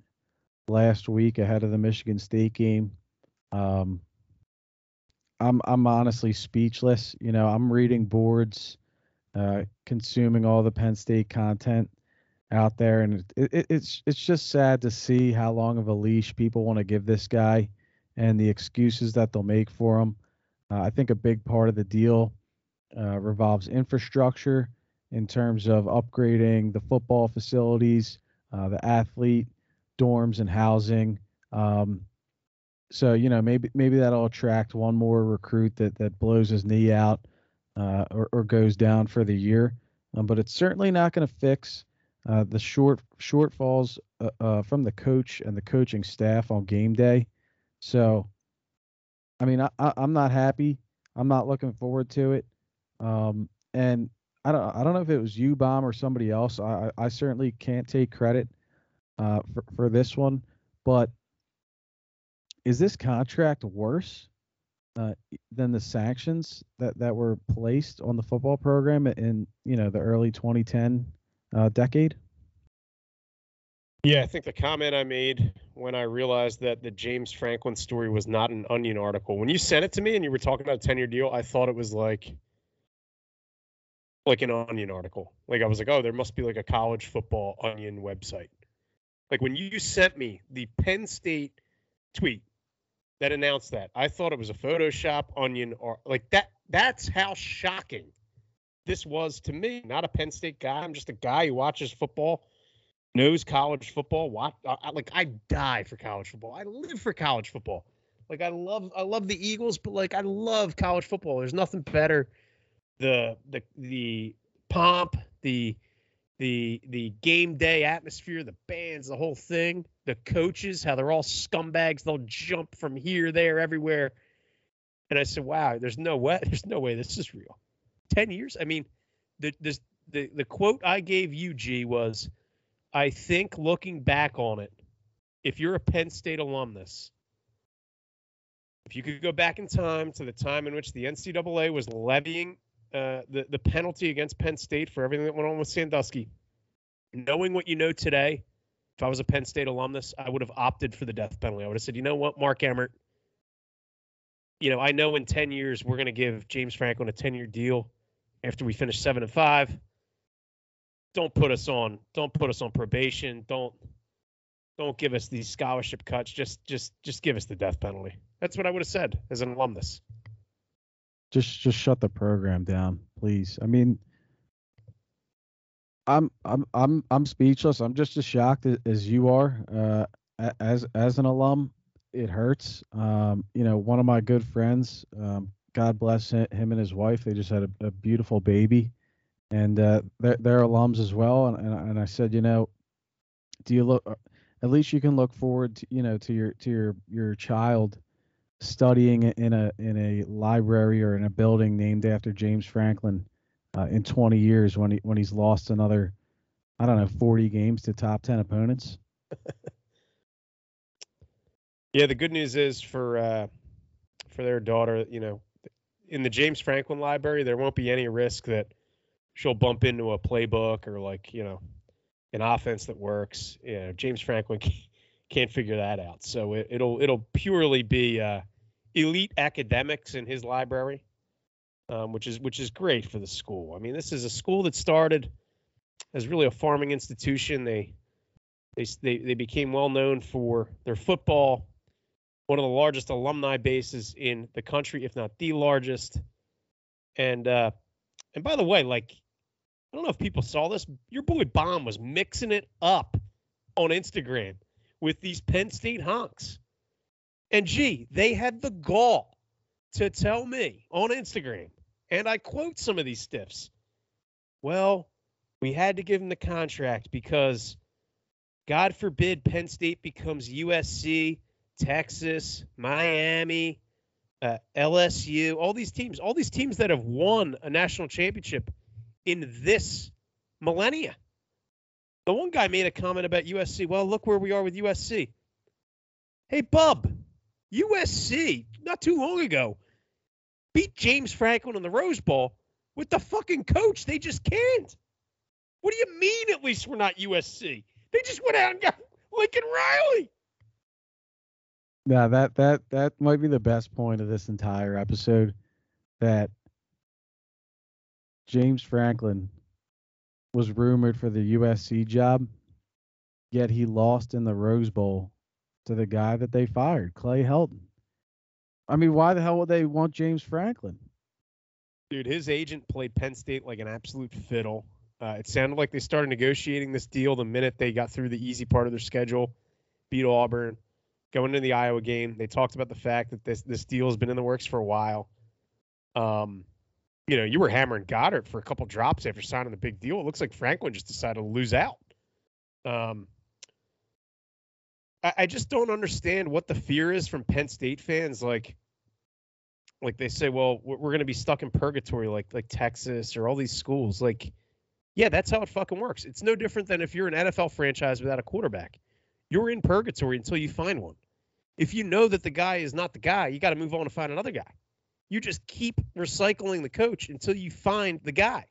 last week ahead of the Michigan State game. Um, I'm I'm honestly speechless. You know, I'm reading boards, uh, consuming all the Penn State content out there, and it, it, it's it's just sad to see how long of a leash people want to give this guy and the excuses that they'll make for him. Uh, I think a big part of the deal uh, revolves infrastructure in terms of upgrading the football facilities, uh, the athlete dorms and housing. Um, so you know maybe maybe that'll attract one more recruit that that blows his knee out uh, or, or goes down for the year. Um, but it's certainly not going to fix uh, the short shortfalls uh, from the coach and the coaching staff on game day. So, I mean, I, am not happy. I'm not looking forward to it. Um, and I don't I don't know if it was you, bomb, or somebody else. I I certainly can't take credit uh, for for this one, but is this contract worse uh, than the sanctions that that were placed on the football program in you know the early 2010 uh, decade? Yeah, I think the comment I made when I realized that the James Franklin story was not an Onion article. When you sent it to me and you were talking about a 10 year deal, I thought it was like like an Onion article. Like I was like, oh, there must be like a college football Onion website. Like when you sent me the Penn State tweet that announced that, I thought it was a Photoshop Onion or like that. That's how shocking this was to me. Not a Penn State guy. I'm just a guy who watches football knows college football. Watch, like I die for college football. I live for college football. Like I love I love the Eagles, but like I love college football. There's nothing better. The the the pomp, the the the game day atmosphere, the bands, the whole thing, the coaches, how they're all scumbags. They'll jump from here, there, everywhere. And I said, "Wow, there's no way. There's no way this is real." Ten years. I mean, the the the, the quote I gave you, G, was I think looking back on it, if you're a Penn State alumnus, if you could go back in time to the time in which the NCAA was levying uh, the the penalty against Penn State for everything that went on with Sandusky, knowing what you know today, if I was a Penn State alumnus, I would have opted for the death penalty. I would have said, you know what, Mark Emmert, you know, I know in 10 years we're going to give James Franklin a 10 year deal after we finish seven and five don't put us on don't put us on probation. Don't don't give us these scholarship cuts. Just just just give us the death penalty. That's what I would have said as an alumnus. Just just shut the program down, please. I mean, I'm I'm I'm I'm speechless. I'm just as shocked as you are. Uh, as as an alum, it hurts. Um, you know, one of my good friends, um, God bless him and his wife. They just had a, a beautiful baby and uh, they're, they're alums as well. And, and, and I said, you know, do you look? Uh, at least you can look forward to you know to your to your your child studying in a in a library or in a building named after James Franklin uh, in 20 years when he when he's lost another I don't know 40 games to top 10 opponents. yeah, the good news is for uh, for their daughter, you know, in the James Franklin library, there won't be any risk that she'll bump into a playbook or like you know an offense that works. You know, James Franklin can't figure that out. So it, will it'll purely be uh, elite academics in his library, um, which is which is great for the school. I mean, this is a school that started as really a farming institution. They they they, they became well known for their football, one of the largest alumni bases in the country, if not the largest. And uh, and by the way, like I don't know if people saw this. Your boy Bomb was mixing it up on Instagram with these Penn State honks. And gee, they had the gall to tell me on Instagram, and I quote some of these stiffs. Well, we had to give him the contract because God forbid Penn State becomes USC, Texas, Miami, uh, LSU, all these teams, all these teams that have won a national championship in this millennia. The one guy made a comment about USC. Well, look where we are with USC. Hey, Bub, USC, not too long ago, beat James Franklin in the Rose Bowl with the fucking coach. They just can't. What do you mean, at least we're not USC? They just went out and got Lincoln Riley. Now that that that might be the best point of this entire episode. That James Franklin was rumored for the USC job, yet he lost in the Rose Bowl to the guy that they fired, Clay Helton. I mean, why the hell would they want James Franklin? Dude, his agent played Penn State like an absolute fiddle. Uh, it sounded like they started negotiating this deal the minute they got through the easy part of their schedule, beat Auburn, going into the Iowa game. They talked about the fact that this this deal has been in the works for a while. Um, you know, you were hammering Goedert for a couple drops after signing the big deal. It looks like Franklin just decided to lose out. Um, I, I just don't understand what the fear is from Penn State fans. Like, like they say, well, we're going to be stuck in purgatory, like like Texas or all these schools. Like, yeah, that's how it fucking works. It's no different than if you're an NFL franchise without a quarterback. You're in purgatory until you find one. If you know that the guy is not the guy, you got to move on and find another guy. You just keep recycling the coach until you find the guy.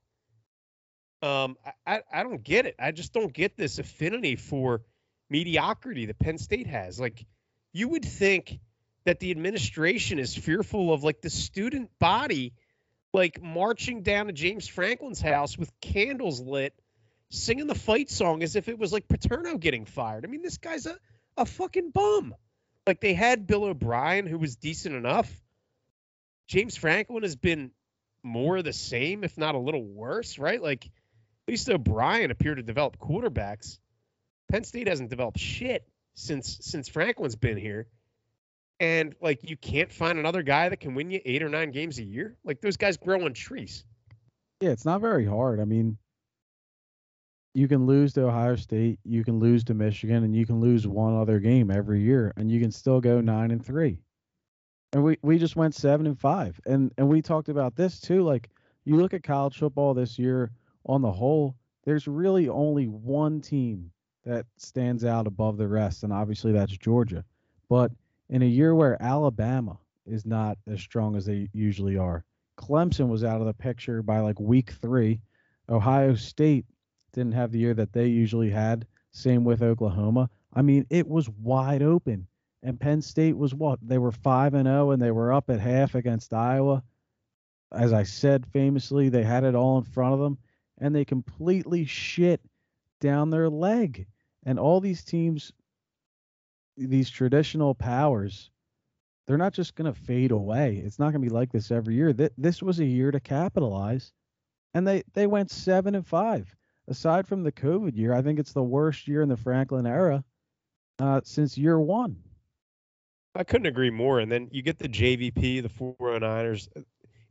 Um, I, I don't get it. I just don't get this affinity for mediocrity that Penn State has. Like, you would think that the administration is fearful of like the student body like marching down to James Franklin's house with candles lit, singing the fight song as if it was like Paterno getting fired. I mean, this guy's a, a fucking bum. Like they had Bill O'Brien, who was decent enough. James Franklin has been more the same, if not a little worse, right? Like at least O'Brien appeared to develop quarterbacks. Penn State hasn't developed shit since since Franklin's been here and like you can't find another guy that can win you eight or nine games a year. Like those guys grow on trees. Yeah, it's not very hard. I mean, you can lose to Ohio State, you can lose to Michigan, and you can lose one other game every year, and you can still go nine and three. And we we just went seven and five, and and we talked about this too. Like you look at college football this year on the whole, there's really only one team that stands out above the rest, and obviously that's Georgia. But in a year where Alabama is not as strong as they usually are. Clemson was out of the picture by like week three. Ohio State didn't have the year that they usually had. Same with Oklahoma. I mean, it was wide open. And Penn State was what? They were 5 and 0 and they were up at half against Iowa. As I said famously, they had it all in front of them and they completely shit down their leg. And all these teams these traditional powers, they're not just going to fade away. It's not going to be like this every year. Th- this was a year to capitalize, and they they went seven and five. Aside from the COVID year, I think it's the worst year in the Franklin era uh, since year one. I couldn't agree more. And then you get the JVP, the 409ers. Uh,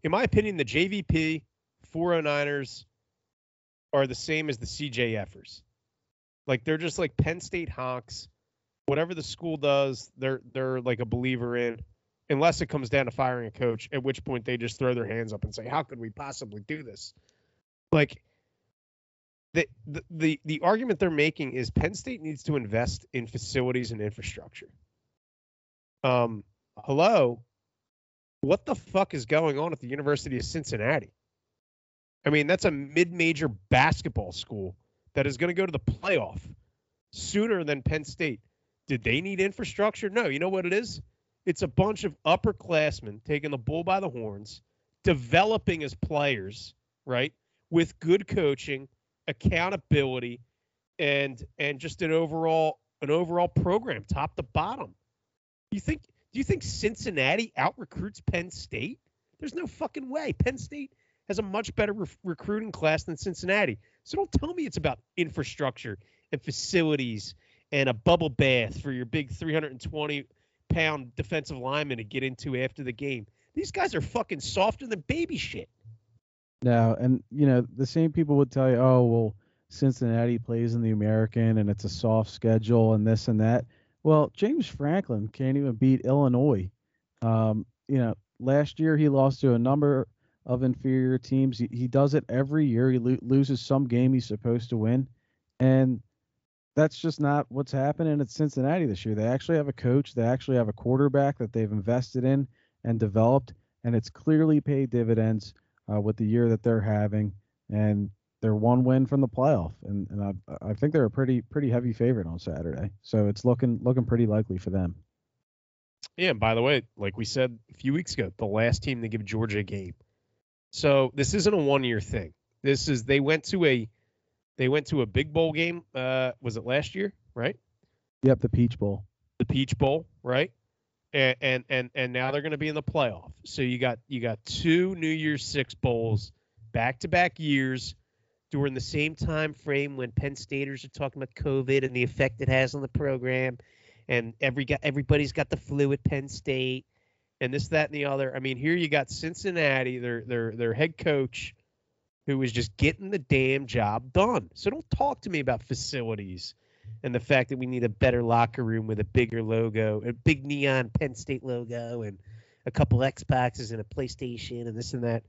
in my opinion, the JVP 409ers are the same as the CJ CJFers. Like they're just like Penn State Hawks. whatever the school does, they're they're like a believer in, unless it comes down to firing a coach, at which point they just throw their hands up and say, "How could we possibly do this?" Like the the the, the argument they're making is Penn State needs to invest in facilities and infrastructure. Um, hello, what the fuck is going on at the University of Cincinnati? I mean, that's a mid-major basketball school that is going to go to the playoff sooner than Penn State. Did they need infrastructure? No. You know what it is? It's a bunch of upperclassmen taking the bull by the horns, developing as players, right? With good coaching, accountability, and and just an overall an overall program, top to bottom. You think do you think Cincinnati out recruits Penn State? There's no fucking way. Penn State has a much better re- recruiting class than Cincinnati. So don't tell me it's about infrastructure and facilities and a bubble bath for your big 320 pound defensive lineman to get into after the game. These guys are fucking softer than baby shit. No, and you know the same people would tell you, oh well, Cincinnati plays in the American and it's a soft schedule and this and that. Well, James Franklin can't even beat Illinois. Um, you know, last year he lost to a number of inferior teams. He, he does it every year. He lo- loses some game he's supposed to win, and that's just not what's happening at Cincinnati this year. They actually have a coach, they actually have a quarterback that they've invested in and developed, and it's clearly paid dividends uh, with the year that they're having. And they're one win from the playoff, and, and I, I think they're a pretty pretty heavy favorite on Saturday. So it's looking looking pretty likely for them. Yeah, and by the way, like we said a few weeks ago, the last team to give Georgia a game. So this isn't a one year thing. This is they went to a they went to a big bowl game. Uh, was it last year? Right. Yep, the Peach Bowl. The Peach Bowl, right? And and and, and now they're going to be in the playoff. So you got you got two New Year's Six bowls, back to back years, during the same time frame when Penn Staters are talking about COVID and the effect it has on the program, and every everybody's got the flu at Penn State, and this that and the other. I mean, here you got Cincinnati, their their their head coach who was just getting the damn job done. So don't talk to me about facilities and the fact that we need a better locker room with a bigger logo, a big neon Penn State logo, and a couple Xboxes and a PlayStation and this and that.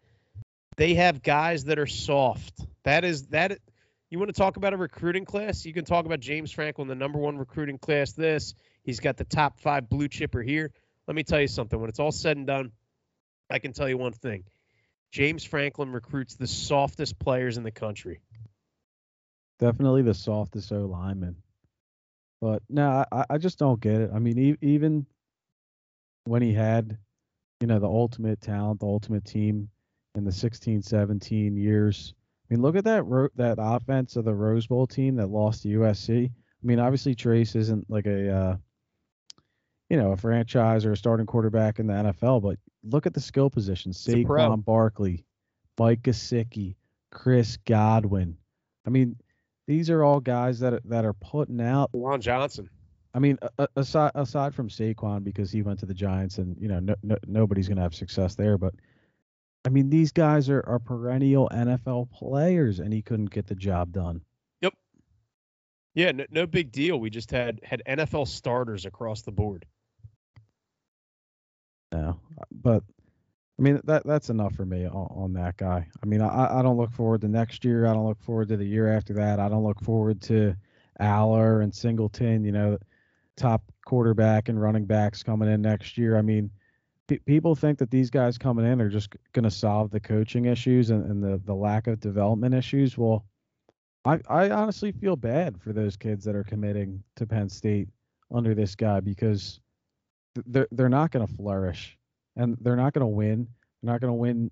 They have guys that are soft. That is that. You want to talk about a recruiting class? You can talk about James Franklin, the number one recruiting class. This he's got the top five blue chipper here. Let me tell you something. When it's all said and done, I can tell you one thing. James Franklin recruits the softest players in the country. Definitely the softest O lineman. But no, I, I just don't get it. I mean, e- even when he had, you know, the ultimate talent, the ultimate team in the 16, 17 years. I mean, look at that ro- that offense of the Rose Bowl team that lost to USC. I mean, obviously Trace isn't like a, uh, you know, a franchise or a starting quarterback in the NFL, but look at the skill positions: Saquon Barkley, Mike Gesicki, Chris Godwin. I mean, these are all guys that that are putting out. Juwan Johnson. I mean, aside aside from Saquon because he went to the Giants and you know no, no, nobody's going to have success there, but I mean these guys are, are perennial NFL players and he couldn't get the job done. Yep. Yeah, no, no big deal. We just had had NFL starters across the board. No, but I mean that that's enough for me on, on that guy. I mean I, I don't look forward to next year. I don't look forward to the year after that. I don't look forward to Allar and Singleton. You know, top quarterback and running backs coming in next year. I mean, p- people think that these guys coming in are just going to solve the coaching issues and, and the the lack of development issues. Well, I I honestly feel bad for those kids that are committing to Penn State under this guy because they're they're not going to flourish and they're not going to win. They're not going to win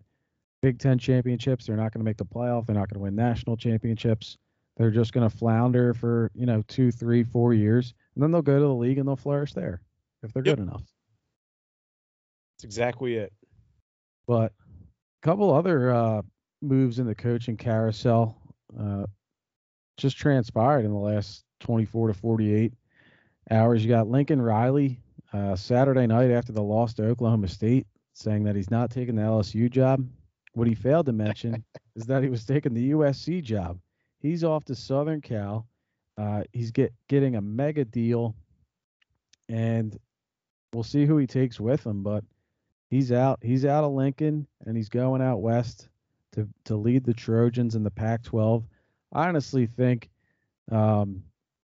Big Ten championships. They're not going to make the playoff. They're not going to win national championships. They're just going to flounder for you know two, three, four years, and then they'll go to the league and they'll flourish there if they're yep. good enough. That's exactly it. But a couple other uh, moves in the coaching carousel uh, just transpired in the last 24 to 48 hours. You got Lincoln Riley uh, Saturday night after the loss to Oklahoma State, saying that he's not taking the LSU job. What he failed to mention is that he was taking the USC job. He's off to Southern Cal. Uh, he's get getting a mega deal, and we'll see who he takes with him. But he's out. He's out of Lincoln, and he's going out west to to lead the Trojans in the Pac-12. I honestly think, um,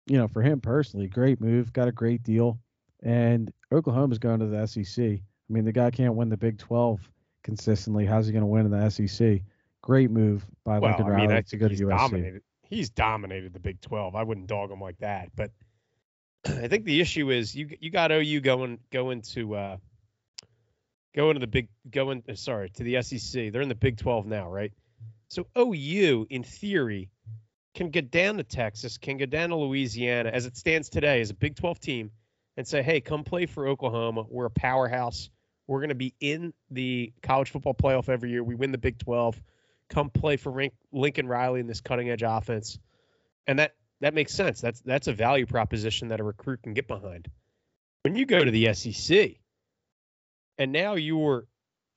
you know, for him personally, great move. Got a great deal. And Oklahoma's going to the SEC. I mean, the guy can't win the Big 12 consistently. How's he going to win in the SEC? Great move by well, Lincoln I mean, Riley to go to USC. Dominated. He's dominated the Big 12. I wouldn't dog him like that, but I think the issue is you you got OU going going to uh, going to the big going uh, sorry to the SEC. They're in the Big 12 now, right? So OU, in theory, can get down to Texas, can get down to Louisiana as it stands today as a Big 12 team and say, hey, come play for Oklahoma. We're a powerhouse. We're going to be in the college football playoff every year. We win the Big 12. Come play for Lincoln Riley in this cutting edge offense. And that that makes sense. That's that's a value proposition that a recruit can get behind. When you go to the SEC, and now you're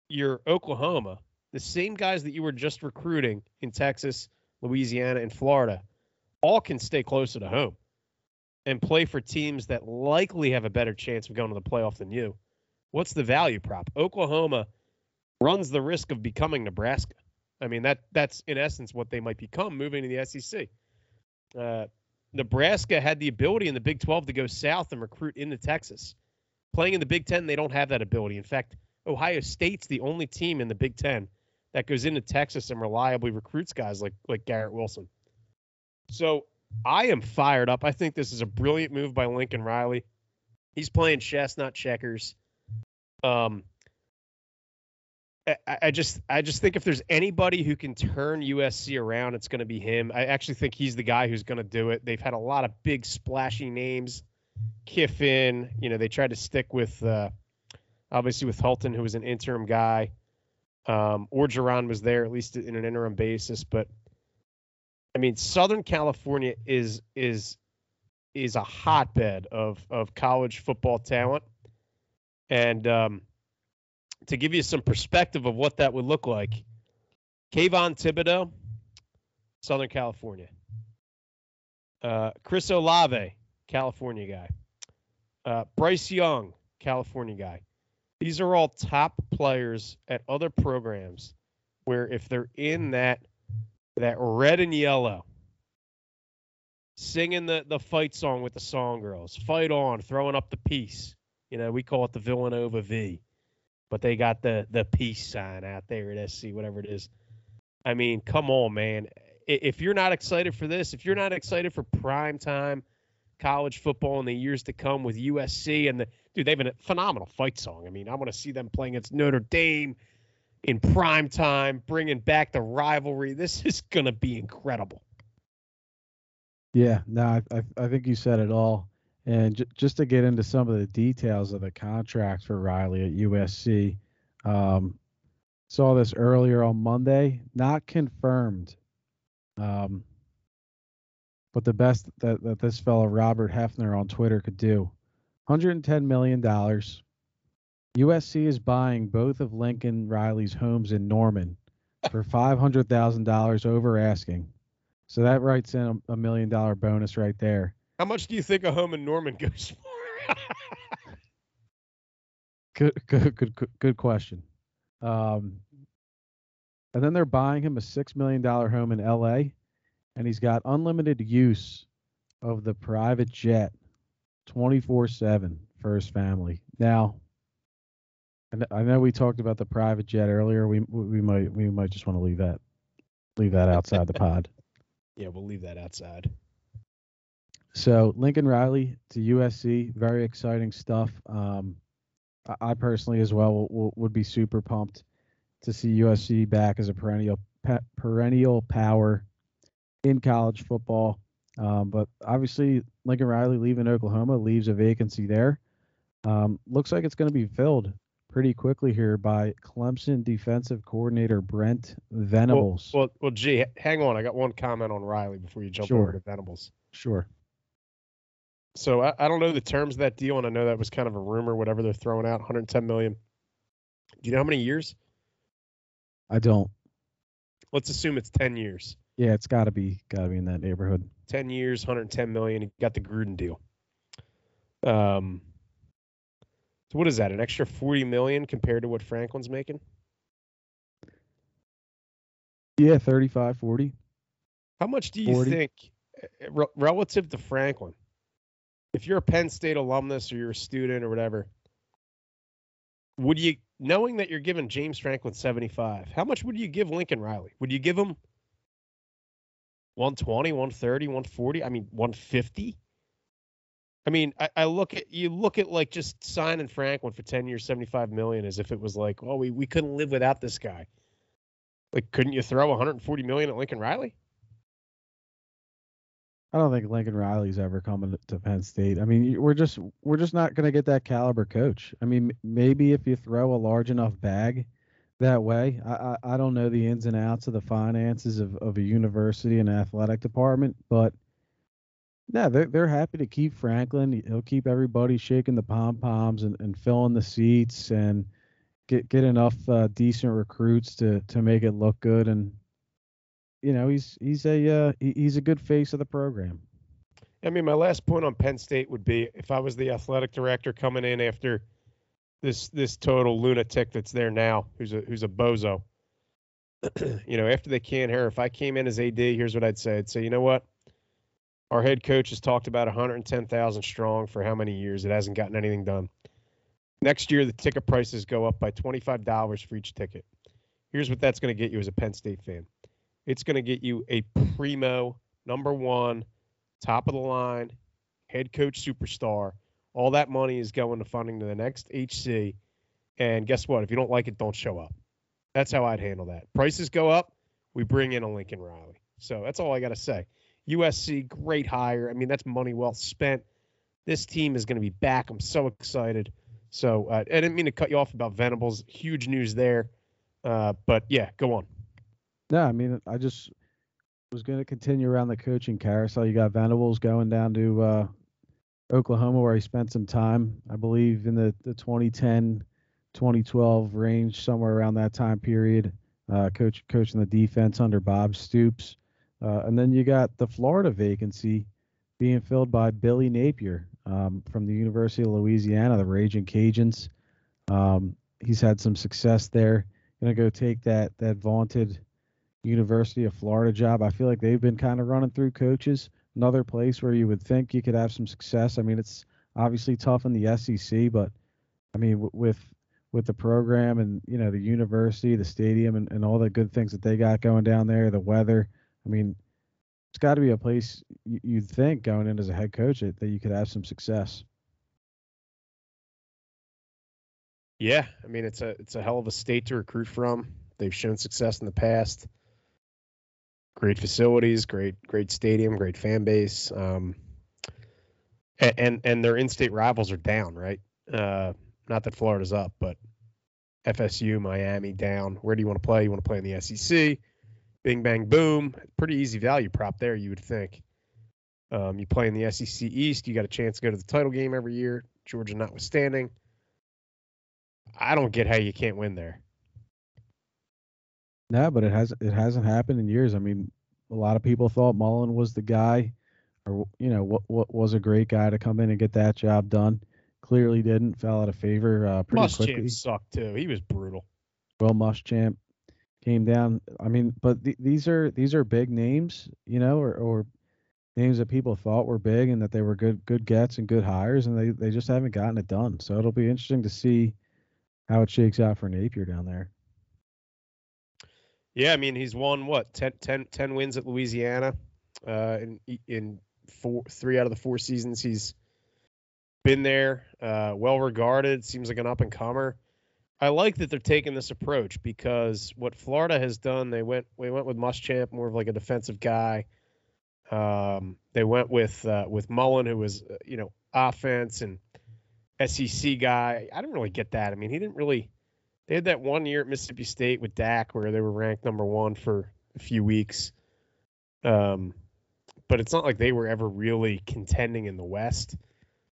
you're Oklahoma, the same guys that you were just recruiting in Texas, Louisiana, and Florida, all can stay closer to home and play for teams that likely have a better chance of going to the playoff than you, what's the value prop? Oklahoma runs the risk of becoming Nebraska. I mean that that's in essence what they might become moving to the SEC. Uh, Nebraska had the ability in the Big 12 to go south and recruit into Texas. Playing in the Big 10, they don't have that ability. In fact, Ohio State's the only team in the Big 10 that goes into Texas and reliably recruits guys like like Garrett Wilson. So I am fired up. I think this is a brilliant move by Lincoln Riley. He's playing chess, not checkers. Um, I, I just, I just think if there's anybody who can turn USC around, it's going to be him. I actually think he's the guy who's going to do it. They've had a lot of big splashy names. Kiffin, you know, they tried to stick with, uh, obviously with Helton, who was an interim guy. Um, Orgeron was there at least in an interim basis, but I mean, Southern California is is is a hotbed of of college football talent, and um, to give you some perspective of what that would look like, Kayvon Thibodeaux, Southern California. Uh, Chris Olave, California guy. Uh, Bryce Young, California guy. These are all top players at other programs where if they're in that that red and yellow, singing the, the fight song with the song girls, fight on, throwing up the peace. You know, we call it the Villanova V, but they got the the peace sign out there at SC, whatever it is. I mean, come on, man. If you're not excited for this, if you're not excited for prime time college football in the years to come with USC and the dude, they've been a phenomenal fight song. I mean, I want to see them playing against Notre Dame in prime time, bringing back the rivalry. This is going to be incredible. Yeah, no, I, I, I think you said it all. And j- just to get into some of the details of the contract for Riley at USC, um, saw this earlier on Monday, not confirmed. Um, but the best that, that this fellow Robert Hefner on Twitter could do, 110 million dollars. USC is buying both of Lincoln Riley's homes in Norman for five hundred thousand dollars over asking. So that writes in a, a million dollar bonus right there. How much do you think a home in Norman goes for? good, good, good, good question. Um, and then they're buying him a six million dollar home in L.A. and he's got unlimited use of the private jet, twenty four seven for his family. Now, I know we talked about the private jet earlier. We we might we might just want to leave that leave that outside the pod. Yeah, we'll leave that outside. So Lincoln Riley to USC, very exciting stuff. Um, I personally as well will, would be super pumped to see USC back as a perennial perennial power in college football. Um, but obviously, Lincoln Riley leaving Oklahoma leaves a vacancy there. Um, looks like it's going to be filled pretty quickly here by Clemson defensive coordinator Brent Venables. Well, well, well gee, hang on. I got one comment on Riley before you jump sure. over to Venables. Sure. So I, I don't know the terms of that deal, and I know that was kind of a rumor, whatever they're throwing out, 110 million. Do you know how many years? I don't. Let's assume it's 10 years. Yeah, it's got to be got to be in that neighborhood. 10 years, 110 million. He got the Gruden deal. Um, so what is that? An extra 40 million compared to what Franklin's making? Yeah, 35, 40. How much do you 40. think eh, eh, relative to Franklin? If you're a Penn State alumnus or you're a student or whatever, would you knowing that you're giving James Franklin 75, how much would you give Lincoln Riley? Would you give him 120, 130, 140? I mean, 150? I mean, I, I, look at you look at like just signing Franklin for ten years, seventy five million, as if it was like, oh, we, we couldn't live without this guy. Like, couldn't you throw 140 million at Lincoln Riley? I don't think Lincoln Riley's ever coming to Penn State. I mean, we're just we're just not going to get that caliber coach. I mean, maybe if you throw a large enough bag that way, I, I, don't know the ins and outs of the finances of, of a university and athletic department, but yeah, they're they're happy to keep Franklin. He'll keep everybody shaking the pom poms and, and filling the seats and get get enough uh, decent recruits to to make it look good. And you know, he's he's a uh, he's a good face of the program. I mean, my last point on Penn State would be if I was the athletic director coming in after this this total lunatic that's there now, who's a who's a bozo. you know, after they can't hear, if I came in as AD, here's what I'd say. I'd say, you know what? Our head coach has talked about 110,000 strong for how many years? It hasn't gotten anything done. Next year, the ticket prices go up by $25 for each ticket. Here's what that's going to get you as a Penn State fan it's going to get you a primo, number one, top of the line, head coach superstar. All that money is going to funding to the next HC. And guess what? If you don't like it, don't show up. That's how I'd handle that. Prices go up, we bring in a Lincoln Riley. So that's all I got to say. USC, great hire. I mean, that's money well spent. This team is going to be back. I'm so excited. So uh, I didn't mean to cut you off about Venables. Huge news there. Uh, but yeah, go on. No, I mean, I just was going to continue around the coaching carousel. You got Venables going down to uh, Oklahoma, where he spent some time, I believe, in the, the 2010 2012 range, somewhere around that time period. Uh, coach coaching the defense under Bob Stoops. Uh, and then you got the Florida vacancy being filled by Billy Napier um, from the University of Louisiana, the Raging Cajuns. Um, he's had some success there. Gonna go take that that vaunted University of Florida job. I feel like they've been kind of running through coaches. Another place where you would think you could have some success. I mean, it's obviously tough in the SEC, but I mean, w- with with the program and you know the university, the stadium, and, and all the good things that they got going down there, the weather. I mean, it's got to be a place you'd think going in as a head coach that, that you could have some success. Yeah, I mean it's a it's a hell of a state to recruit from. They've shown success in the past. Great facilities, great great stadium, great fan base. Um, and, and their in-state rivals are down, right? Uh, not that Florida's up, but FSU, Miami down. Where do you want to play? You want to play in the SEC? Bing bang boom. Pretty easy value prop there, you would think. Um, you play in the SEC East, you got a chance to go to the title game every year. Georgia notwithstanding. I don't get how you can't win there. No, but it has it hasn't happened in years. I mean, a lot of people thought Mullen was the guy, or you know, what what was a great guy to come in and get that job done. Clearly didn't. Fell out of favor uh, pretty Muschamp quickly. sucked too. He was brutal. Will Muschamp came down. I mean, but th- these are these are big names, you know, or, or names that people thought were big and that they were good good gets and good hires, and they they just haven't gotten it done. So it'll be interesting to see how it shakes out for Napier down there. Yeah, I mean he's won what 10, 10, 10 wins at Louisiana, uh, in in four three out of the four seasons he's been there. Uh, well regarded, seems like an up and comer. I like that they're taking this approach because what Florida has done, they went we went with Muschamp, more of like a defensive guy. Um, they went with uh, with Mullen, who was uh, you know offense and SEC guy. I didn't really get that. I mean, he didn't really. They had that one year at Mississippi State with Dak where they were ranked number one for a few weeks. Um, but it's not like they were ever really contending in the West.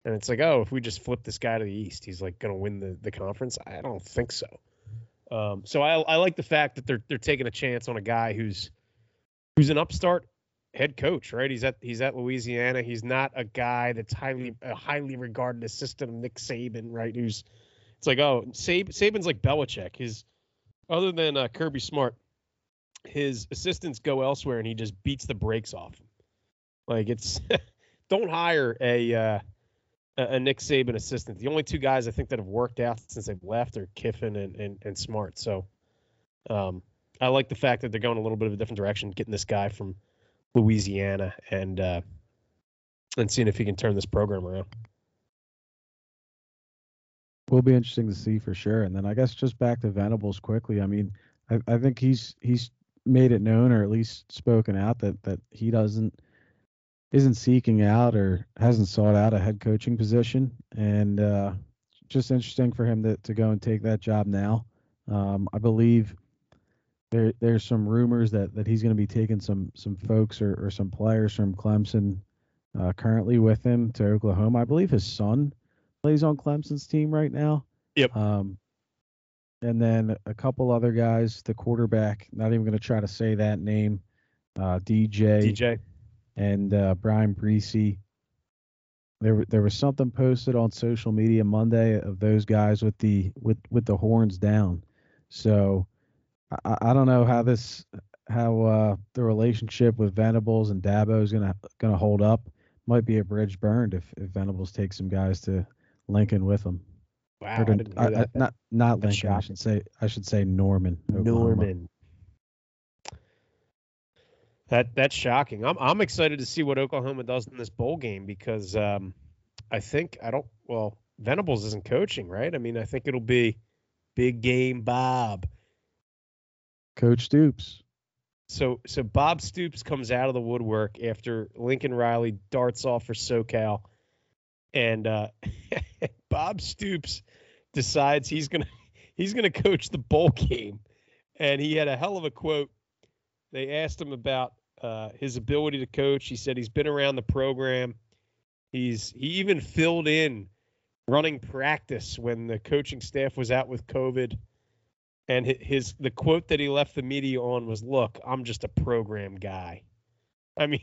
And it's like, oh, if we just flip this guy to the East, he's like going to win the, the conference. I don't think so. Um, so I, I like the fact that they're they're taking a chance on a guy who's who's an upstart head coach, right? He's at he's at Louisiana. He's not a guy that's highly a highly regarded assistant of Nick Saban, right? Who's it's like, oh, Sab- Saban's like Belichick. His other than uh, Kirby Smart, his assistants go elsewhere and he just beats the brakes off. Like it's don't hire a uh, a Nick Saban assistant. The only two guys I think that have worked out since they've left are Kiffin and and, and Smart. So um, I like the fact that they're going a little bit of a different direction, getting this guy from Louisiana and uh, and seeing if he can turn this program around. Will be interesting to see for sure. And then I guess just back to Venables quickly. I mean, I, I think he's he's made it known or at least spoken out that that he doesn't isn't seeking out or hasn't sought out a head coaching position and uh, just interesting for him to, to go and take that job now um, i believe there there's some rumors that that he's going to be taking some some folks or, or some players from clemson uh, currently with him to oklahoma i believe his son plays on clemson's team right now Yep. um, and then a couple other guys the quarterback not even going to try to say that name uh, dj DJ. and uh, Brian Bresee. There, there was something posted on social media Monday of those guys with the with with the horns down. So I, I don't know how this how uh, the relationship with Venables and Dabo is gonna gonna hold up. Might be a bridge burned if, if Venables takes some guys to Lincoln with him. Wow, I didn't I- not not That's Lincoln. I should say I should say Norman. Oklahoma. Norman. That that's shocking. I'm I'm excited to see what Oklahoma does in this bowl game because um, I think I don't well Venables isn't coaching right. I mean I think it'll be big game Bob. Coach Stoops. So so Bob Stoops comes out of the woodwork after Lincoln Riley darts off for SoCal, and uh, Bob Stoops decides he's gonna he's gonna coach the bowl game, and he had a hell of a quote. They asked him about uh, his ability to coach. He said he's been around the program. He's he even filled in running practice when the coaching staff was out with COVID. And his the quote that he left the media on was, "Look, I'm just a program guy." I mean,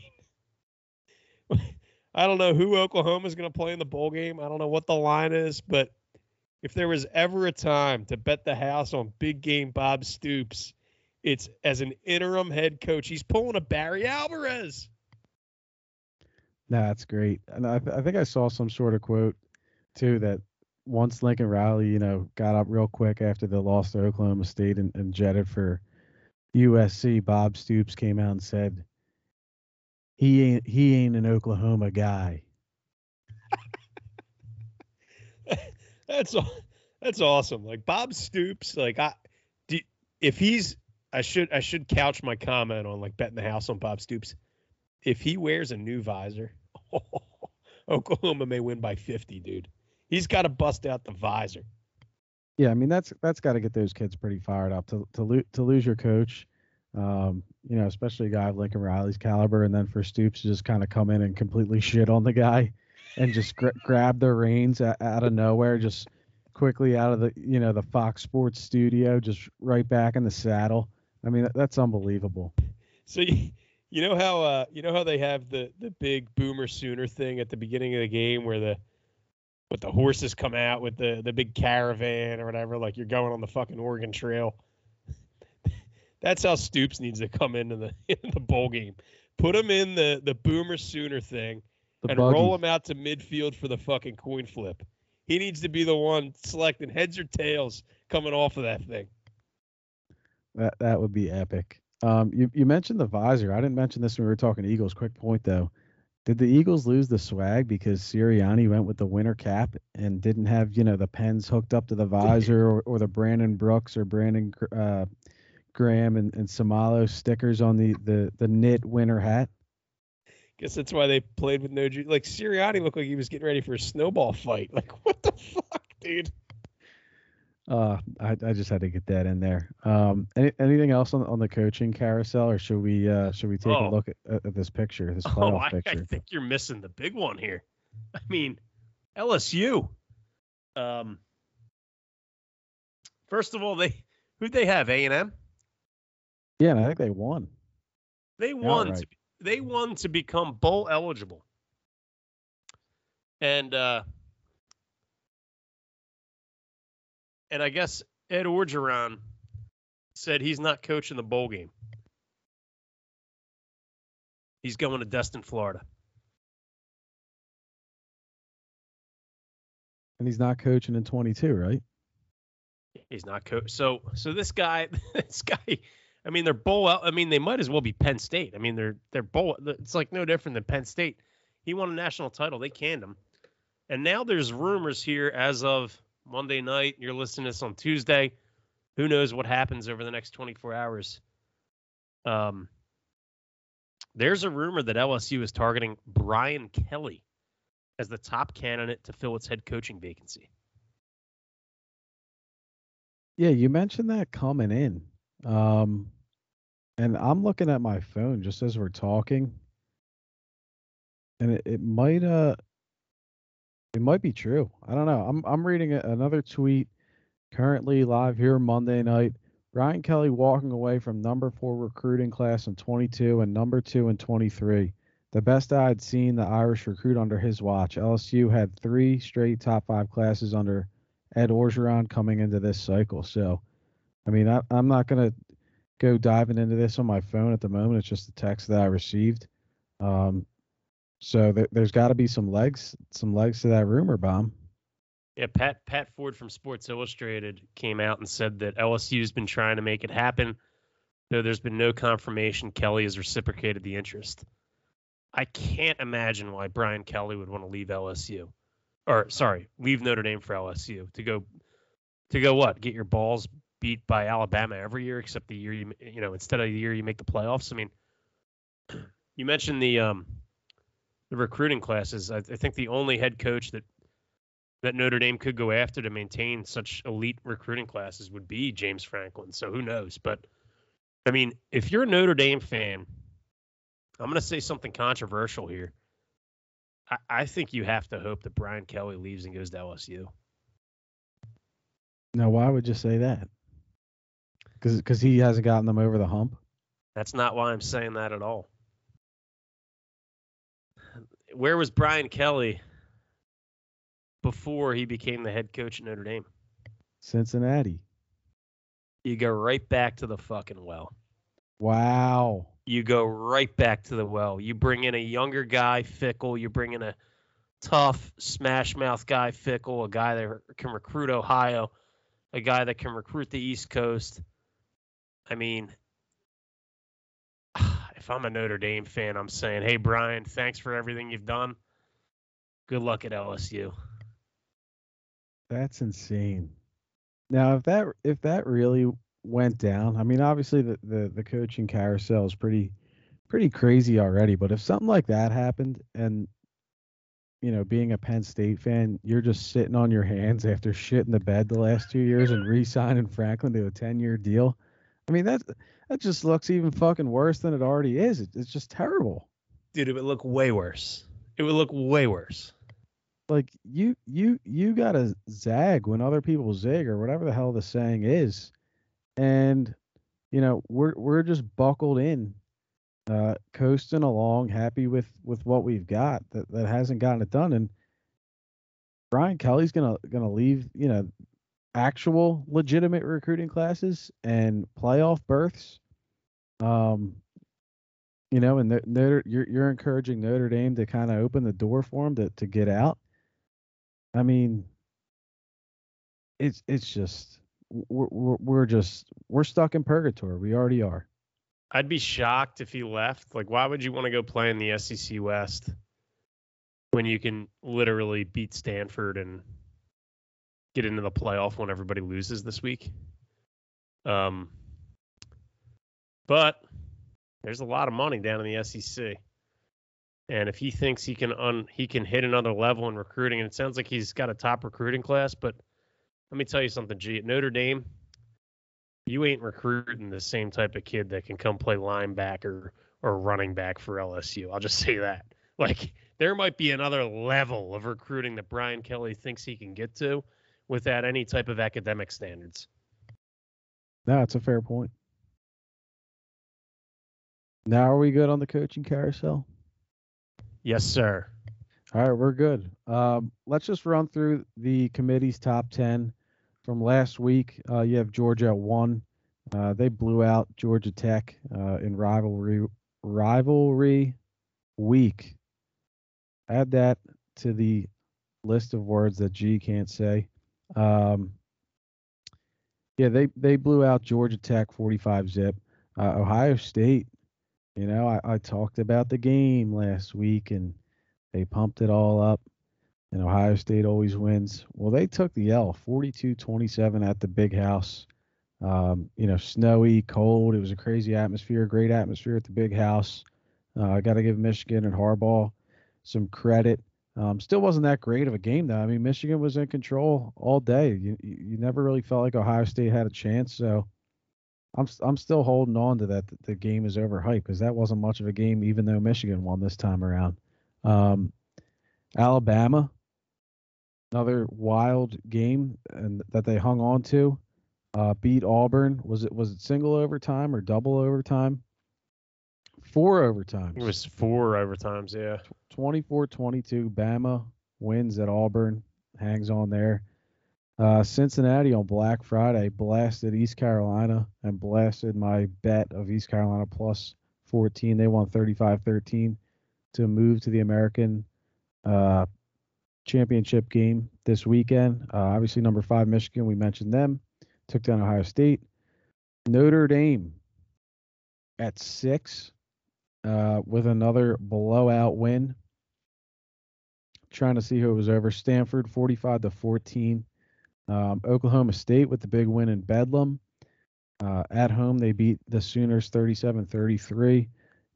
I don't know who Oklahoma is going to play in the bowl game. I don't know what the line is, but if there was ever a time to bet the house on big game Bob Stoops, it's as an interim head coach. He's pulling a Barry Alvarez. No, that's great. And I, th- I think I saw some sort of quote too that once Lincoln Riley, you know, got up real quick after the loss to Oklahoma State and, and jetted for USC, Bob Stoops came out and said, "He ain't he ain't an Oklahoma guy." that's that's awesome. Like Bob Stoops, like I, do, if he's, I should I should couch my comment on like betting the house on Bob Stoops. If he wears a new visor, Oklahoma may win by 50, dude. He's got to bust out the visor. Yeah, I mean that's that's got to get those kids pretty fired up to to, lo- to lose your coach, um, you know, especially a guy of Lincoln Riley's caliber, and then for Stoops to just kind of come in and completely shit on the guy, and just gra- grab the reins out, out of nowhere, just quickly out of the you know the Fox Sports studio, just right back in the saddle. I mean that's unbelievable. So you, you know how uh, you know how they have the the big Boomer Sooner thing at the beginning of the game where the with the horses come out with the the big caravan or whatever, like you're going on the fucking Oregon Trail. That's how Stoops needs to come into the in the bowl game. Put him in the the Boomer Sooner thing The and buggy. roll him out to midfield for the fucking coin flip. He needs to be the one selecting heads or tails coming off of that thing. That that would be epic. Um, you you mentioned the visor. I didn't mention this when we were talking Eagles. Quick point though. Did the Eagles lose the swag because Sirianni went with the winter cap and didn't have you know the pens hooked up to the visor or, or the Brandon Brooks or Brandon uh, Graham and, and Samalo stickers on the, the the knit winter hat? Guess that's why they played with no ju- like Sirianni looked like he was getting ready for a snowball fight. Like what the fuck, dude? Uh, I, I just had to get that in there. Um, any, anything else on on the coaching carousel, or should we uh should we take Oh. a look at, at, at this picture, this Oh, playoff I, I picture? think you're missing the big one here. I mean, LSU. Um, first of all, they who'd they have? A and M. Yeah, and I think they won. They won. outright. To, they won to become bowl eligible. And uh, and I guess Ed Orgeron said he's not coaching the bowl game. He's going to Destin, Florida. And he's not coaching in 22, right? He's not coach. So so this guy, this guy, I mean they're bowl. I mean they might as well be Penn State. I mean they're they're bowl. It's like no different than Penn State. He won a national title. They canned him, and now there's rumors here as of Monday night. You're listening to this on Tuesday. Who knows what happens over the next 24 hours? Um, there's a rumor that LSU is targeting Brian Kelly as the top candidate to fill its head coaching vacancy. Yeah, you mentioned that coming in. Um, and I'm looking at my phone just as we're talking. And it, it might uh it might be true. I don't know. I'm I'm reading a- another tweet currently live here Monday night. Brian Kelly walking away from number 4 recruiting class in 22 and number 2 in 23. The best I had seen the Irish recruit under his watch. LSU had 3 straight top 5 classes under Ed Orgeron coming into this cycle. So, I mean, I, I'm not going to go diving into this on my phone at the moment. It's just a text that I received. Um, so there, there's got to be some legs, some legs to that rumor bomb. Yeah, Pat Pat Forde from Sports Illustrated came out and said that LSU's been trying to make it happen, though there's been no confirmation Kelly has reciprocated the interest. I can't imagine why Brian Kelly would want to leave LSU, or sorry, leave Notre Dame for LSU to go to go what? Get your balls beat by Alabama every year, except the year you you know instead of the year you make the playoffs. I mean, you mentioned the um the recruiting classes. I, I think the only head coach that that Notre Dame could go after to maintain such elite recruiting classes would be James Franklin. So who knows? But I mean, if you're a Notre Dame fan, I'm going to say something controversial here. I, I think you have to hope that Brian Kelly leaves and goes to LSU. Now, why would you say that? Because he hasn't gotten them over the hump. That's not why I'm saying that at all. Where was Brian Kelly before he became the head coach at Notre Dame? Cincinnati. You go right back to the fucking well. Wow. You go right back to the well. You bring in a younger guy, Fickell. You bring in a tough, smash mouth guy, Fickell, a guy that can recruit Ohio, a guy that can recruit the East Coast. I mean, if I'm a Notre Dame fan, I'm saying, hey, Brian, thanks for everything you've done. Good luck at LSU. That's insane. Now, if that if that really went down, I mean, obviously the the, the coaching carousel is pretty pretty crazy already. But if something like that happened, and you know, being a Penn State fan, you're just sitting on your hands after shitting the bed the last two years and re-signing Franklin to a 10-year deal. I mean, that that just looks even fucking worse than it already is. It, it's just terrible. Dude, it would look way worse. It would look way worse. Like you you you gotta zag when other people zig or whatever the hell the saying is. And you know, we're we're just buckled in uh, coasting along, happy with with what we've got that, that hasn't gotten it done. And Brian Kelly's gonna gonna leave, you know, actual legitimate recruiting classes and playoff berths. Um, you know, and Notre, you're you're encouraging Notre Dame to kind of open the door for them to to get out. I mean, it's it's just we're we're, we're just we're stuck in purgatory. We already are. I'd be shocked if he left. Like, why would you want to go play in the SEC West when you can literally beat Stanford and get into the playoff when everybody loses this week? Um, but there's a lot of money down in the SEC, and if he thinks he can un he can hit another level in recruiting, and it sounds like he's got a top recruiting class, but let me tell you something, G. At Notre Dame, you ain't recruiting the same type of kid that can come play linebacker or running back for LSU. I'll just say that. Like there might be another level of recruiting that Brian Kelly thinks he can get to without any type of academic standards. No, it's a fair point. Now are we good on the coaching carousel? Yes, sir. All right, we're good. Um, let's just run through the committee's top 10 from last week. Uh, you have Georgia at one. Uh, they blew out Georgia Tech uh, in rivalry rivalry week. Add that to the list of words that G can't say. Um, yeah, they they blew out Georgia Tech 45 zip. Uh, Ohio State, you know, I, I talked about the game last week and they pumped it all up and Ohio State always wins. Well, they took the L 42 27 at the big house. Um, you know, snowy, cold. It was a crazy atmosphere, great atmosphere at the big house. Uh, I got to give Michigan and Harbaugh some credit. Um, still wasn't that great of a game, though. I mean, Michigan was in control all day. You, you never really felt like Ohio State had a chance. So I'm I'm still holding on to that. The game is overhyped because that wasn't much of a game, even though Michigan won this time around. Um, Alabama another wild game and that they hung on to. Uh, beat Auburn. Was it was it single overtime or double overtime? Four overtimes. It was four overtimes, yeah. 24-22. Bama wins at Auburn, hangs on there. Uh, Cincinnati on Black Friday blasted East Carolina and blasted my bet of East Carolina plus 14. They won 35-13 to move to the American uh, championship game this weekend. Uh, obviously, number five Michigan, we mentioned them, took down Ohio State. Notre Dame at six uh, with another blowout win. Trying to see who it was over. Stanford 45 to 14. Um, Oklahoma State with the big win in Bedlam. Uh, at home, they beat the Sooners 37 33.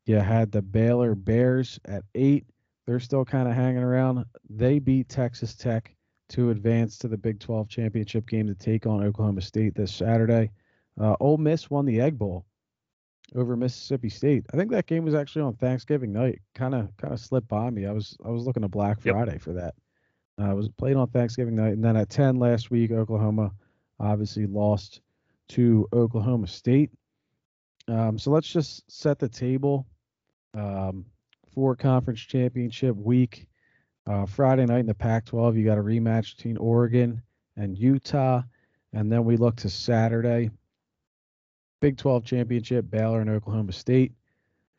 You had the Baylor Bears at eight. They're still kind of hanging around. They beat Texas Tech to advance to the Big 12 championship game to take on Oklahoma State this Saturday. Uh, Ole Miss won the Egg Bowl over Mississippi State. I think that game was actually on Thanksgiving night. Kind of kind of slipped by me. I was I was looking to Black Friday yep. for that. Uh, I was played on Thanksgiving night, and then at 10 last week, Oklahoma obviously lost to Oklahoma State. Um, so let's just set the table. Um, for conference championship week. Uh, Friday night in the Pac-12, you got a rematch between Oregon and Utah, and then we look to Saturday. Big 12 championship, Baylor and Oklahoma State.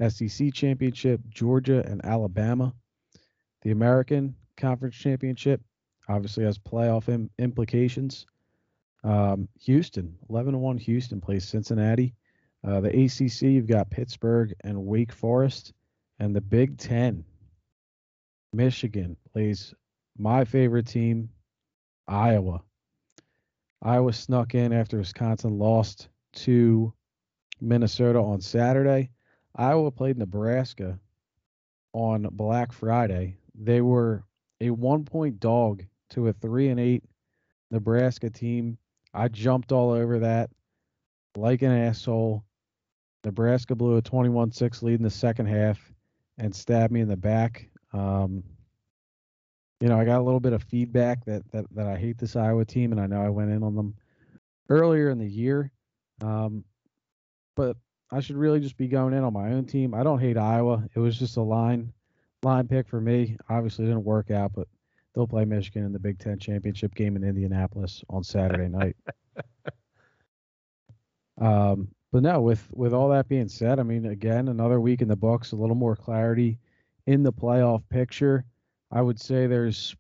SEC championship, Georgia and Alabama. The American Conference Championship obviously has playoff Im- implications. Um, Houston, 11 1 Houston plays Cincinnati. Uh, the ACC, you've got Pittsburgh and Wake Forest. And the Big Ten, Michigan plays my favorite team, Iowa. Iowa snuck in after Wisconsin lost to Minnesota on Saturday. Iowa played Nebraska on Black Friday. They were a one point dog to a three and eight Nebraska team. I jumped all over that like an asshole. Nebraska blew a 21 6 lead in the second half and stabbed me in the back. Um, you know, I got a little bit of feedback that, that, that I hate this Iowa team, and I know I went in on them earlier in the year. Um, but I should really just be going in on my own team. I don't hate Iowa. It was just a line line pick for me. Obviously, didn't work out, but they'll play Michigan in the Big Ten championship game in Indianapolis on Saturday night. um, but no, with with all that being said, I mean, again, another week in the books, a little more clarity in the playoff picture. I would say there's,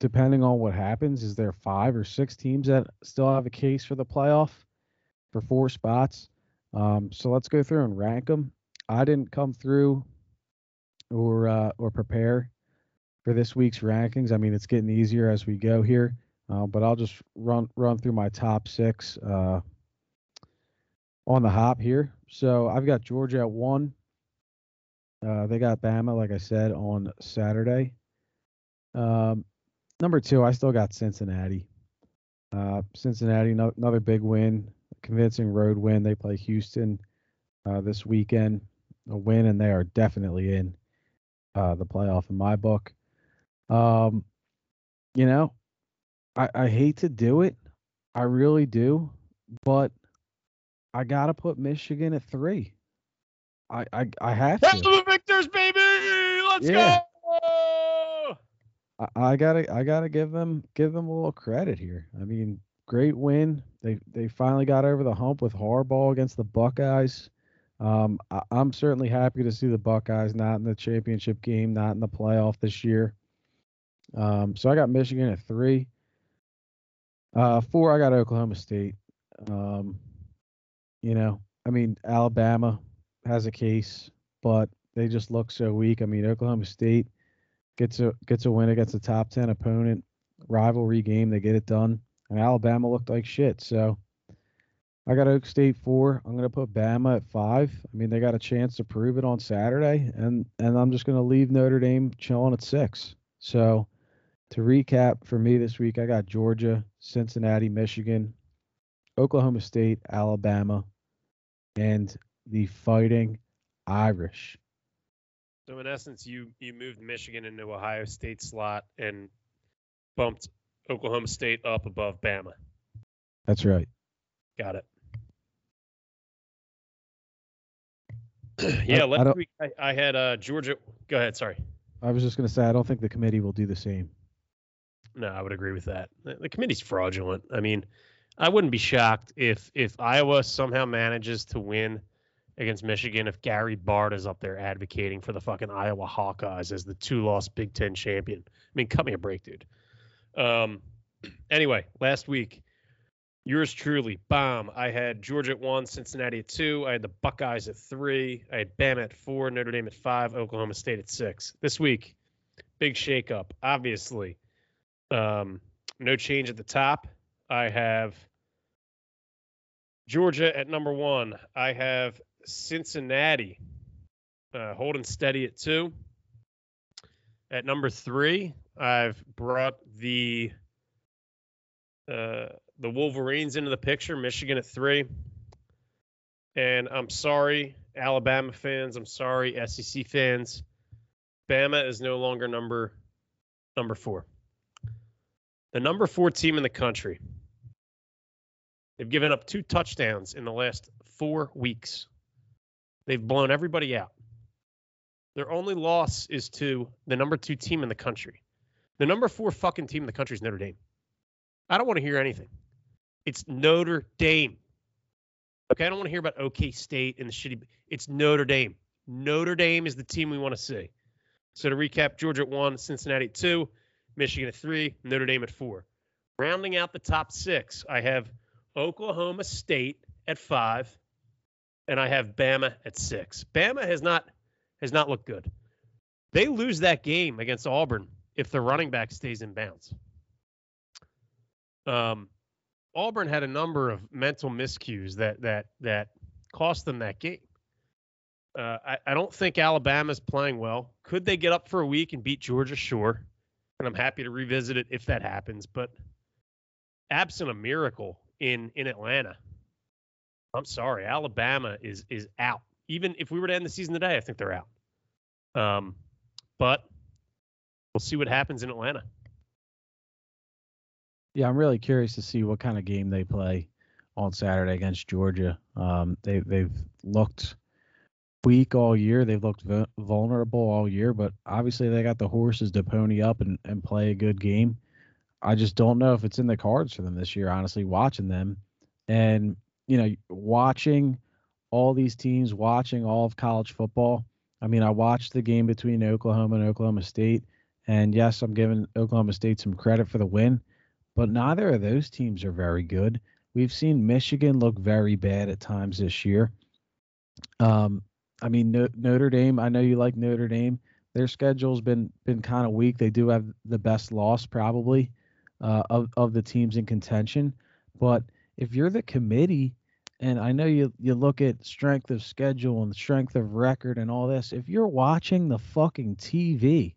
depending on what happens, is there five or six teams that still have a case for the playoff for four spots. Um, so let's go through and rank them. I didn't come through or uh, or prepare for this week's rankings. I mean, it's getting easier as we go here, uh, but I'll just run run through my top six uh, on the hop here. So I've got Georgia at one. Uh, they got Bama, like I said, on Saturday. Um, number two, I still got Cincinnati. Uh, Cincinnati, no, another big win, convincing road win. They play Houston uh, this weekend. A win, and they are definitely in uh, the playoff in my book. Um, you know, I, I hate to do it. I really do, but I gotta put Michigan at three. I I, I have to. the victors, baby! Let's Yeah. go! I, I gotta I gotta give them give them a little credit here. I mean, great win. They they finally got over the hump with Harbaugh against the Buckeyes. Um, I, I'm certainly happy to see the Buckeyes not in the championship game, not in the playoff this year. Um, so I got Michigan at three. Uh, four, I got Oklahoma State. Um, you know, I mean, Alabama has a case, but they just look so weak. I mean, Oklahoma State gets a gets a win against a top ten opponent, rivalry game. They get it done, and Alabama looked like shit. So I got Oak State four. I'm gonna put Bama at five. I mean, they got a chance to prove it on Saturday, and and I'm just gonna leave Notre Dame chilling at six. So to recap for me this week, I got Georgia, Cincinnati, Michigan, Oklahoma State, Alabama, and the Fighting Irish. So in essence, you you moved Michigan into Ohio State slot and bumped Oklahoma State up above Bama. That's right. Got it. yeah, I last don't- week I, I had uh, Georgia. Go ahead. Sorry. I was just gonna say I don't think the committee will do the same. No, I would agree with that. The, the committee's fraudulent. I mean, I wouldn't be shocked if if Iowa somehow manages to win against Michigan if Gary Barta is up there advocating for the fucking Iowa Hawkeyes as the two-loss Big Ten champion. I mean, cut me a break, dude. Um, anyway, last week, yours truly, bomb. I had Georgia at one, Cincinnati at two. I had the Buckeyes at three. I had Bama at four, Notre Dame at five, Oklahoma State at six. This week, big shakeup. Obviously, um, no change at the top. I have Georgia at number one. I have Cincinnati uh, holding steady at two. At number three, I've brought the uh, the Wolverines into the picture. Michigan at three. And I'm sorry, Alabama fans. I'm sorry, SEC fans. Bama is no longer number number four. The number four team in the country. They've given up two touchdowns in the last four weeks. They've blown everybody out. Their only loss is to the number two team in the country. The number four fucking team in the country is Notre Dame. I don't want to hear anything. It's Notre Dame. Okay, I don't want to hear about OK State and the shitty. It's Notre Dame. Notre Dame is the team we want to see. So to recap, Georgia at one, Cincinnati at two, Michigan at three, Notre Dame at four. Rounding out the top six, I have Oklahoma State at five, and I have Bama at six. Bama has not has not looked good. They lose that game against Auburn if the running back stays in bounds. Um, Auburn had a number of mental miscues that that that cost them that game. Uh, I, I don't think Alabama's playing well. Could they get up for a week and beat Georgia? Sure. And I'm happy to revisit it if that happens. But absent a miracle in in Atlanta, I'm sorry, Alabama is is out. Even if we were to end the season today, I think they're out. Um, but we'll see what happens in Atlanta. Yeah, I'm really curious to see what kind of game they play on Saturday against Georgia. Um, they they've looked weak all year. They've looked vulnerable all year, but obviously they got the horses to pony up and, and play a good game. I just don't know if it's in the cards for them this year, honestly, watching them. And, you know, watching all these teams, watching all of college football. I mean, I watched the game between Oklahoma and Oklahoma State. And yes, I'm giving Oklahoma State some credit for the win, but neither of those teams are very good. We've seen Michigan look very bad at times this year. Um, I mean, no, Notre Dame. I know you like Notre Dame. Their schedule's been been kind of weak. They do have the best loss probably uh, of of the teams in contention. But if you're the committee, and I know you you look at strength of schedule and strength of record and all this. If you're watching the fucking TV,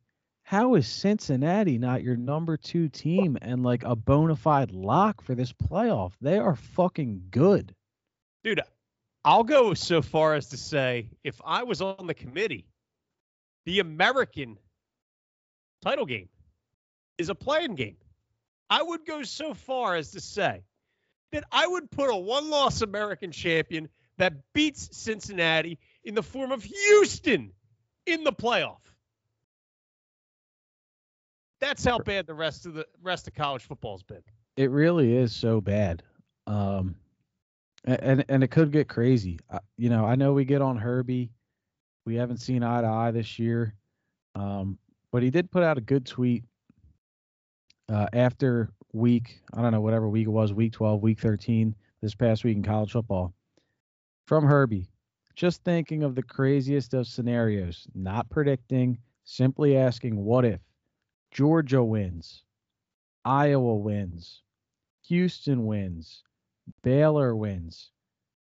how is Cincinnati not your number two team and like a bona fide lock for this playoff? They are fucking good. Dude, I'll go so far as to say if I was on the committee, the American title game is a playing game. I would go so far as to say that I would put a one loss American champion that beats Cincinnati in the form of Houston in the playoff. That's how bad the rest of the rest of college football's been. It really is so bad. Um, and and it could get crazy. you know, I know we get on Herbie. We haven't seen eye to eye this year, um, but he did put out a good tweet uh, after week. I don't know whatever week it was, week 12, week 13, this past week in college football. From Herbie, just thinking of the craziest of scenarios, not predicting, simply asking, what if? Georgia wins, Iowa wins, Houston wins, Baylor wins.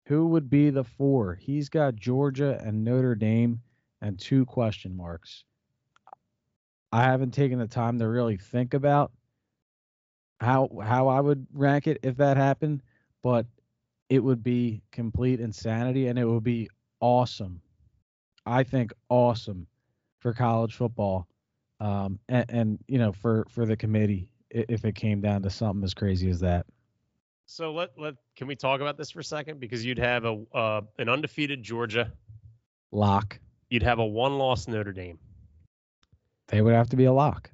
Who would be the four? He's got Georgia and Notre Dame and two question marks. I haven't taken the time to really think about how how I would rank it if that happened, but it would be complete insanity and it would be awesome. I think awesome for college football um, and, and you know for for the committee if it came down to something as crazy as that. So let let can we talk about this for a second because you'd have a uh, an undefeated Georgia lock. You'd have a one loss Notre Dame. They would have to be a lock.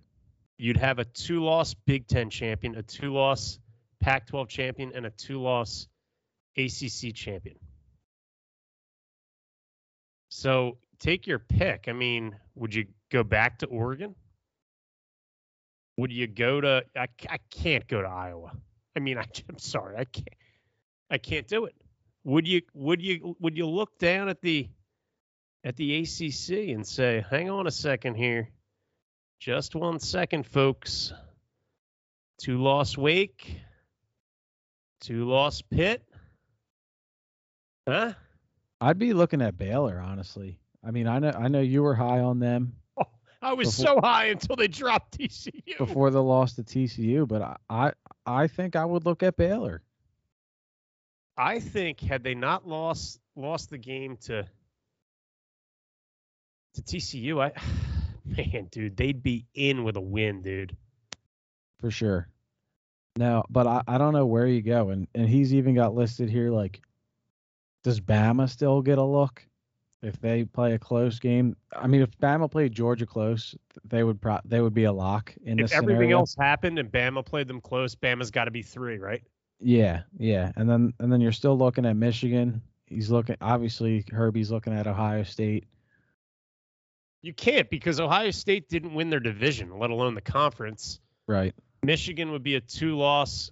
You'd have a two loss Big Ten champion, a two loss Pac 12 champion, and a two loss ACC champion. So take your pick. I mean, would you go back to Oregon? Would you go to? I, I can't go to Iowa. I mean, I, I'm sorry, I can't. I can't do it. Would you? Would you? Would you look down at the at the ACC and say, "Hang on a second here, just one second, folks. Two loss Wake, two loss Pitt, huh?" I'd be looking at Baylor, honestly. I mean, I know I know you were high on them. I was before, so high until they dropped TCU before the loss to TCU, but I, I I think I would look at Baylor. I think had they not lost lost the game to to TCU, I man, dude, they'd be in with a win, dude. For sure. Now, but I, I don't know where you go, and and he's even got listed here like, does Bama still get a look? If they play a close game, I mean, if Bama played Georgia close, they would pro- they would be a lock in if this everything scenario. else happened and Bama played them close, Bama's got to be three, right? Yeah, yeah, and then and then you're still looking at Michigan. He's looking obviously Herbie's looking at Ohio State. You can't because Ohio State didn't win their division, let alone the conference. Right. Michigan would be a two-loss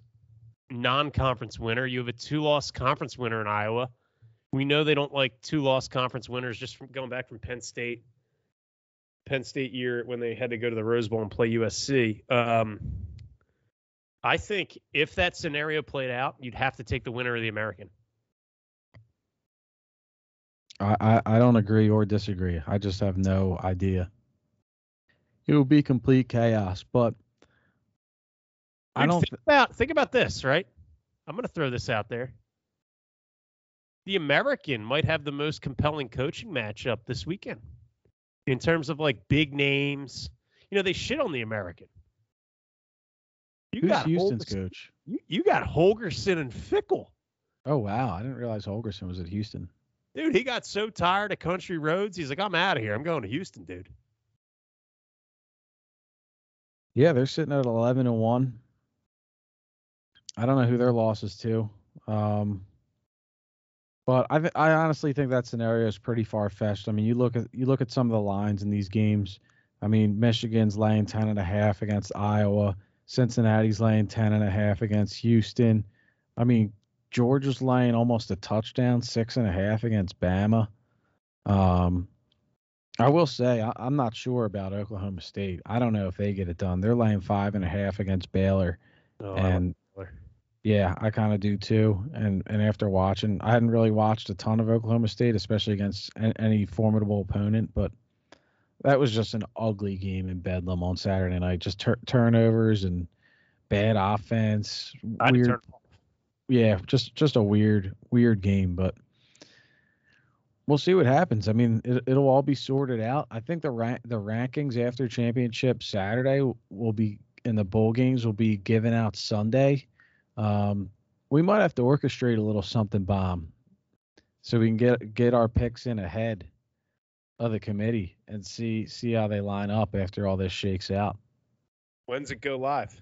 non-conference winner. You have a two-loss conference winner in Iowa. We know they don't like two-loss conference winners just from going back from Penn State. Penn State year when they had to go to the Rose Bowl and play USC. Um, I think if that scenario played out, you'd have to take the winner of the American. I, I, I don't agree or disagree. I just have no idea. It would be complete chaos, but I don't. think about think about this, right? I'm going to throw this out there. The American might have the most compelling coaching matchup this weekend in terms of like big names. You know, they shit on the American. You Who's got Houston's Holgers- coach? You, you got Holgorsen and Fickell. Oh wow, I didn't realize Holgorsen was at Houston. Dude, he got so tired of country roads. He's like, I'm out of here. I'm going to Houston, dude. Yeah, they're sitting at 11 and one. I don't know who their losses to. Um, but I th- I honestly think that scenario is pretty far fetched. I mean, you look at you look at some of the lines in these games. I mean, Michigan's laying 10 and a half against Iowa. Cincinnati's laying 10 and a half against Houston. I mean, Georgia's laying almost a touchdown, six and a half against Bama. Um, I will say I, I'm not sure about Oklahoma State. I don't know if they get it done. They're laying five and a half against Baylor, Oh, and Baylor. Yeah, I kind of do too. And and after watching, I hadn't really watched a ton of Oklahoma State, especially against any formidable opponent, but that was just an ugly game in Bedlam on Saturday night. Just tur- turnovers and bad offense. Weird, yeah, just just a weird weird game, but we'll see what happens. I mean, it, it'll all be sorted out. I think the rank the rankings after championship Saturday will be in the bowl games will be given out Sunday. Um, we might have to orchestrate a little something bomb so we can get get our picks in ahead of the committee and see see how they line up after all this shakes out. When's it go live?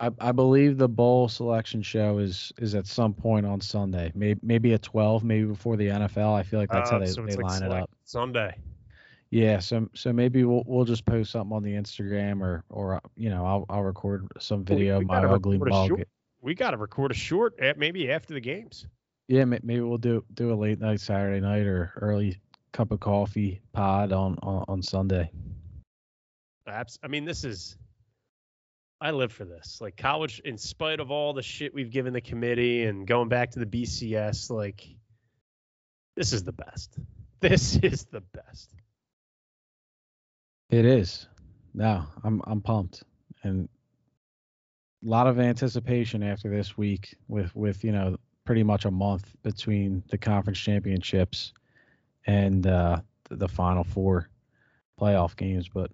I, I believe the bowl selection show is is at some point on Sunday, maybe maybe at twelve, maybe before the NFL. I feel like that's how Uh, they, so they like line it up. Sunday. Yeah, so so maybe we'll we'll just post something on the Instagram or or uh, you know I'll I'll record some we- video we of my ugly mug. short- We got to record a short at maybe after the games. Yeah, may- maybe we'll do do a late night Saturday night or early cup of coffee pod on on, on Sunday. Abs- I mean, this is. I live for this. Like college, in spite of all the shit we've given the committee and going back to the BCS, like this is the best. This is the best. It is. No, I'm I'm pumped. And a lot of anticipation after this week with with you know pretty much a month between the conference championships and uh the, final four playoff games but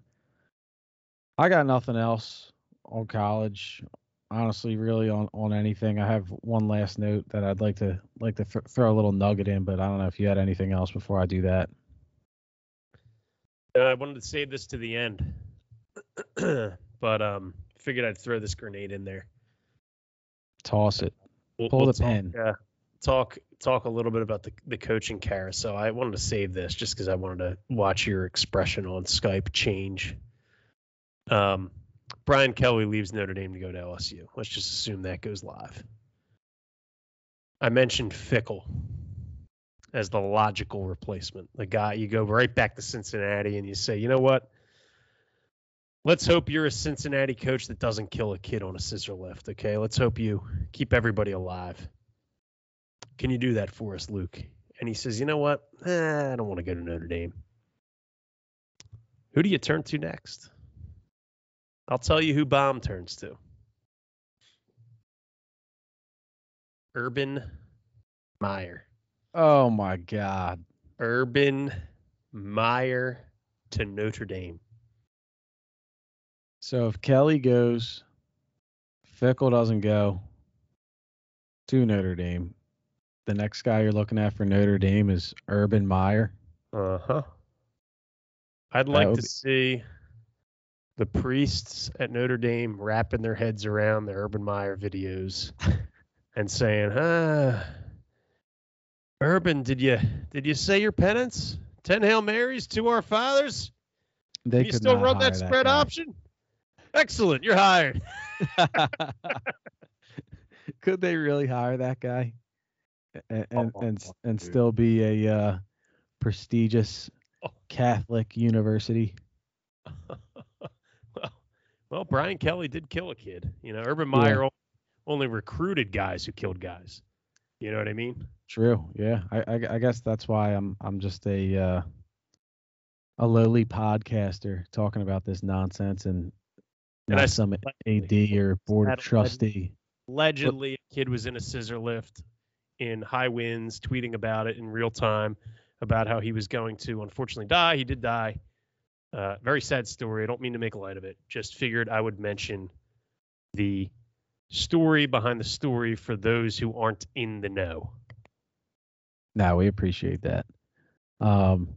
I got nothing else on college honestly really on on anything. I have one last note that I'd like to like to th- throw a little nugget in but I don't know if you had anything else before I do that Uh, I wanted to save this to the end, but um, figured I'd throw this grenade in there. toss it We'll, Pull we'll the talk, pin. uh, talk talk a little bit about the the coaching carousel. I wanted to save this just because I wanted to watch your expression on Skype change. Um, Brian Kelly leaves Notre Dame to go to LSU. Let's just assume that goes live. I mentioned Fickell as the logical replacement. The guy you go right back to Cincinnati and you say, you know what? Let's hope you're a Cincinnati coach that doesn't kill a kid on a scissor lift. Okay, let's hope you keep everybody alive. Can you do that for us, Luke? And he says, you know what? Eh, I don't want to go to Notre Dame. Who do you turn to next? I'll tell you who Baum turns to. Urban Meyer. Oh my god Urban Meyer to Notre Dame. So if Kelly goes, Fickell doesn't go to Notre Dame. the next guy you're looking at for Notre Dame is Urban Meyer. Uh huh. I'd like to be... see the priests at Notre Dame wrapping their heads around the Urban Meyer videos and saying, "Ah, Urban, did you did you say your penance? Ten Hail Marys, to our fathers. They you still run that spread that option? Excellent, you're hired. Could they really hire that guy and and oh, and, and still be a uh, prestigious oh. Catholic university? well, well, Brian Kelly did kill a kid. You know, Urban Meyer yeah. only recruited guys who killed guys. You know what I mean? True. Yeah. I, I, I guess that's why I'm I'm just a uh, a lowly podcaster talking about this nonsense and, and not some AD or board of trustee. Allegedly, a kid was in a scissor lift in high winds, tweeting about it in real time about how he was going to unfortunately die. He did die. Uh, very sad story. I don't mean to make light of it. Just figured I would mention the story behind the story for those who aren't in the know. No, we appreciate that. Um,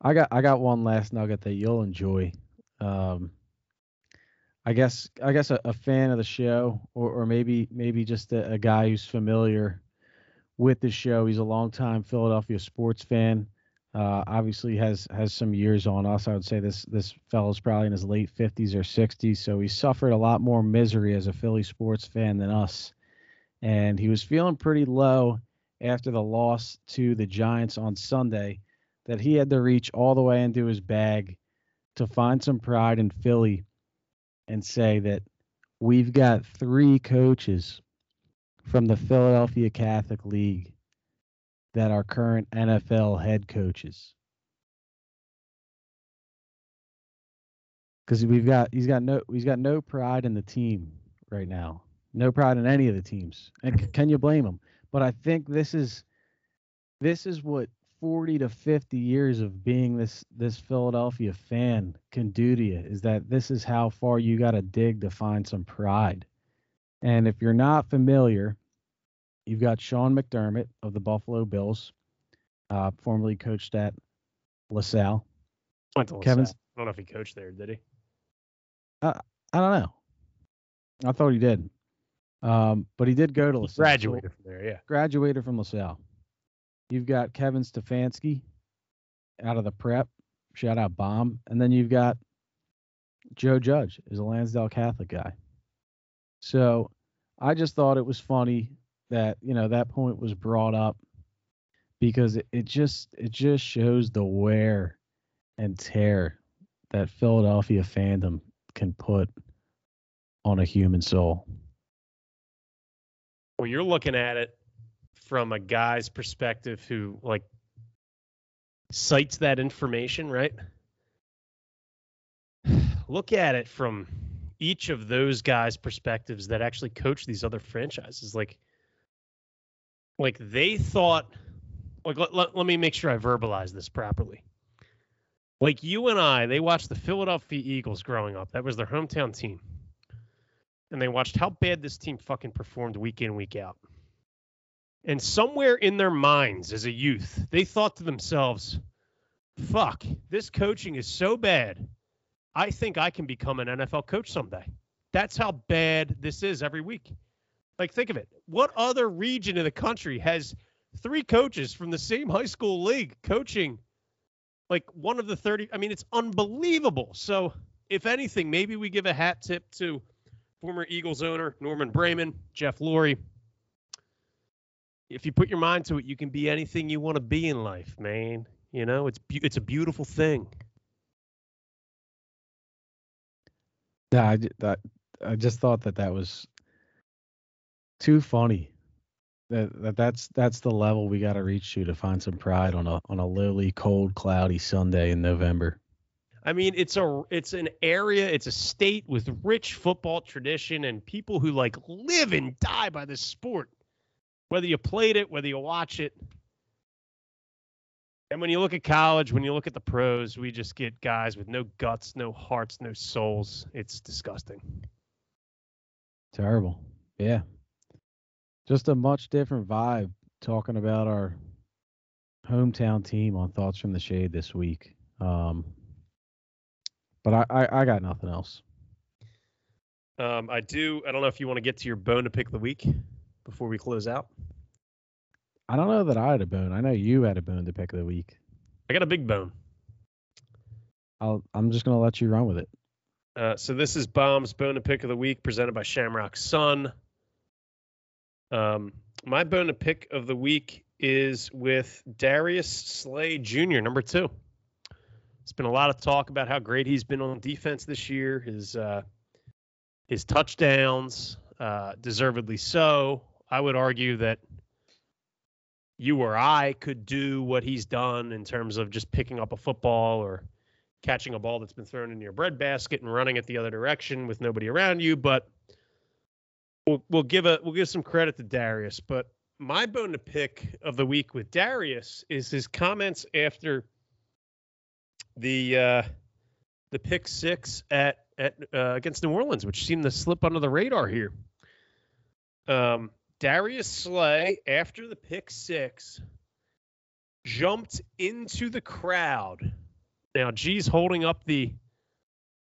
I got I got one last nugget that you'll enjoy. Um, I guess I guess a, a, fan of the show, or, or maybe maybe just a, a, guy who's familiar with the show. He's a longtime Philadelphia sports fan. Uh, obviously has has some years on us. I would say this this fellow's probably in his late 50s or 60s, so he suffered a lot more misery as a Philly sports fan than us. And he was feeling pretty low after the loss to the Giants on Sunday that he had to reach all the way into his bag to find some pride in Philly and say that we've got three coaches from the Philadelphia Catholic League that are current NFL head coaches. Because we've got he's got no he's got no pride in the team right now. No pride in any of the teams. And can you blame him? But I think this is this is what 40 to 50 years of being this this Philadelphia fan can do to you is that this is how far you got to dig to find some pride. And if you're not familiar, you've got Sean McDermott of the Buffalo Bills, uh, formerly coached at LaSalle. Went to LaSalle. Kevin's, I don't know if he coached there, did he? Uh, I don't know. I thought he did. Um, but he did go to LaSalle. Graduated from there, yeah. Graduated from LaSalle. You've got Kevin Stefanski out of the prep. Shout out Bomb. And then you've got Joe Judge is a Lansdale Catholic guy. So I just thought it was funny that, you know, that point was brought up because it, it just it just shows the wear and tear that Philadelphia fandom can put on a human soul well, you're looking at it from a guy's perspective who like cites that information, right? Look at it from each of those guys' perspectives that actually coach these other franchises. Like, like they thought. Like, let, let, let me make sure I verbalize this properly. Like you and I, they watched the Philadelphia Eagles growing up. That was their hometown team and they watched how bad this team fucking performed week in, week out. And somewhere in their minds as a youth, they thought to themselves, fuck, this coaching is so bad. I think I can become an NFL coach someday. That's how bad this is every week. Like, think of it. What other region in the country has three coaches from the same high school league coaching like one of the 30? I mean, it's unbelievable. So, if anything, maybe we give a hat tip to former Eagles owner Norman Braman, Jeff Lurie. If you put your mind to it, you can be anything you want to be in life, man. You know, it's it's a beautiful thing. Yeah, I, that, I just thought that that was too funny. That, that that's that's the level we got to reach to to find some pride on a on a literally cold, cloudy Sunday in November. I mean, it's a it's an area, it's a state with rich football tradition and people who like live and die by this sport. Whether you played it, whether you watch it. And when you look at college, when you look at the pros, we just get guys with no guts, no hearts, no souls. It's disgusting. Terrible. Yeah. just a much different vibe talking about our hometown team on Thoughts from the Shade this week. Um, but I, I, I got nothing else. Um, I do. I don't know if you want to get to your bone to pick the week before we close out. I don't know that I had a bone. I know you had a bone to pick of the week. I got a big bone. I'll, I'm just gonna let you run with it. Uh, so this is Bomb's bone to pick of the week, presented by Shamrock Sun. Um, my bone to pick of the week is with Darius Slay Jr., number two. It's been a lot of talk about how great he's been on defense this year. His uh, his touchdowns, uh, deservedly so. I would argue that you or I could do what he's done in terms of just picking up a football or catching a ball that's been thrown into your breadbasket and running it the other direction with nobody around you. But we'll we'll give a we'll give some credit to Darius. But my bone to pick of the week with Darius is his comments after the uh, the pick six at at uh, against New Orleans, which seemed to slip under the radar here. Um, Darius Slay, after the pick six, jumped into the crowd. Now, G's holding up the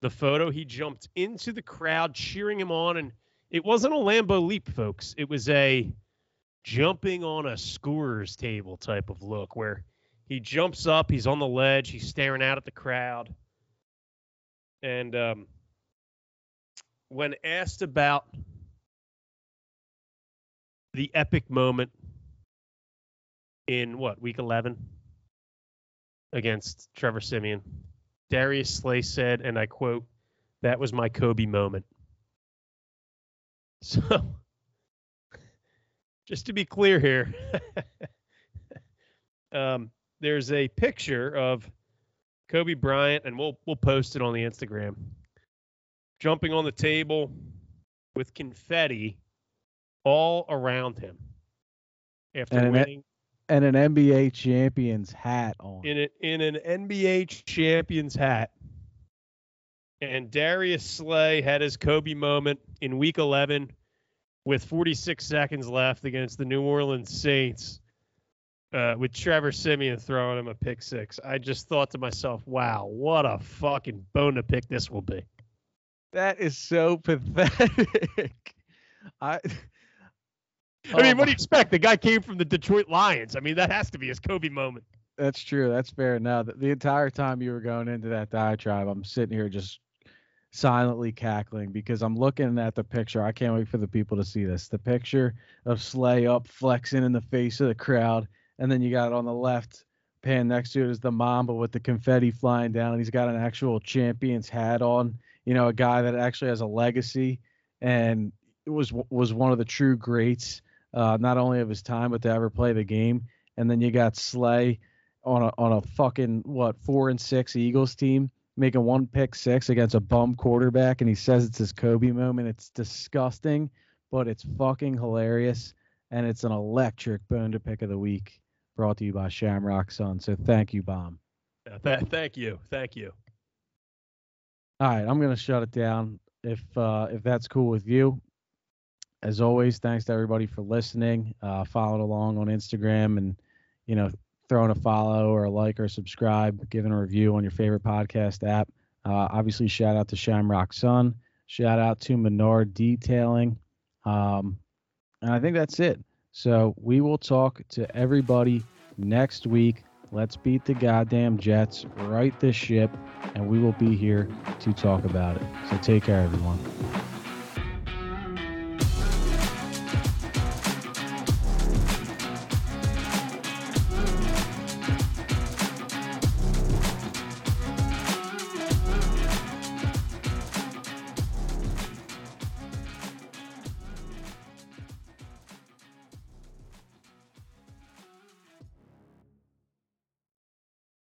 the photo. He jumped into the crowd, cheering him on, and it wasn't a Lambeau leap, folks. It was a jumping on a scorer's table type of look where he jumps up, he's on the ledge, he's staring out at the crowd. And um, when asked about the epic moment in what, week 11 against Trevor Siemian, Darius Slay said, and I quote, that was my Kobe moment. So, just to be clear here, um, there's a picture of Kobe Bryant, and we'll we'll post it on the Instagram, jumping on the table with confetti all around him after And an- winning And an NBA champions hat on. in a, in an NBA champions hat. And Darius Slay had his Kobe moment in week 11 with 46 seconds left against the New Orleans Saints uh, with Trevor Siemian throwing him a pick six. I just thought to myself, wow, what a fucking bone to pick this will be. That is so pathetic. I. I mean, Oh what do you expect? The guy came from the Detroit Lions. I mean, that has to be his Kobe moment. That's true. That's fair. Now, the, the entire time you were going into that diatribe, I'm sitting here just silently cackling because I'm looking at the picture. I can't wait for the people to see this. The picture of Slay up flexing in the face of the crowd, and then you got on the left pan next to it is the Mamba with the confetti flying down, and he's got an actual champion's hat on. You know, a guy that actually has a legacy and was was one of the true greats, uh, not only of his time but to ever play the game. And then you got Slay on a on a fucking what four and six Eagles team making one pick six against a bum quarterback, and he says it's his Kobe moment. It's disgusting, but it's fucking hilarious, and it's an electric bone to pick of the week. Brought to you by Shamrock Sun. So thank you, Bomb. Uh, th- thank you. Thank you. All right, I'm gonna shut it down if uh, if that's cool with you. As always, thanks to everybody for listening. Uh, followed along on Instagram and you know throwing a follow or a like or subscribe, giving a review on your favorite podcast app. Uh, obviously, shout out to Shamrock Sun. Shout out to Menard Detailing. Um, and I think that's it. So we will talk to everybody next week. Let's beat the goddamn Jets, right this ship, and we will be here to talk about it. So take care, everyone.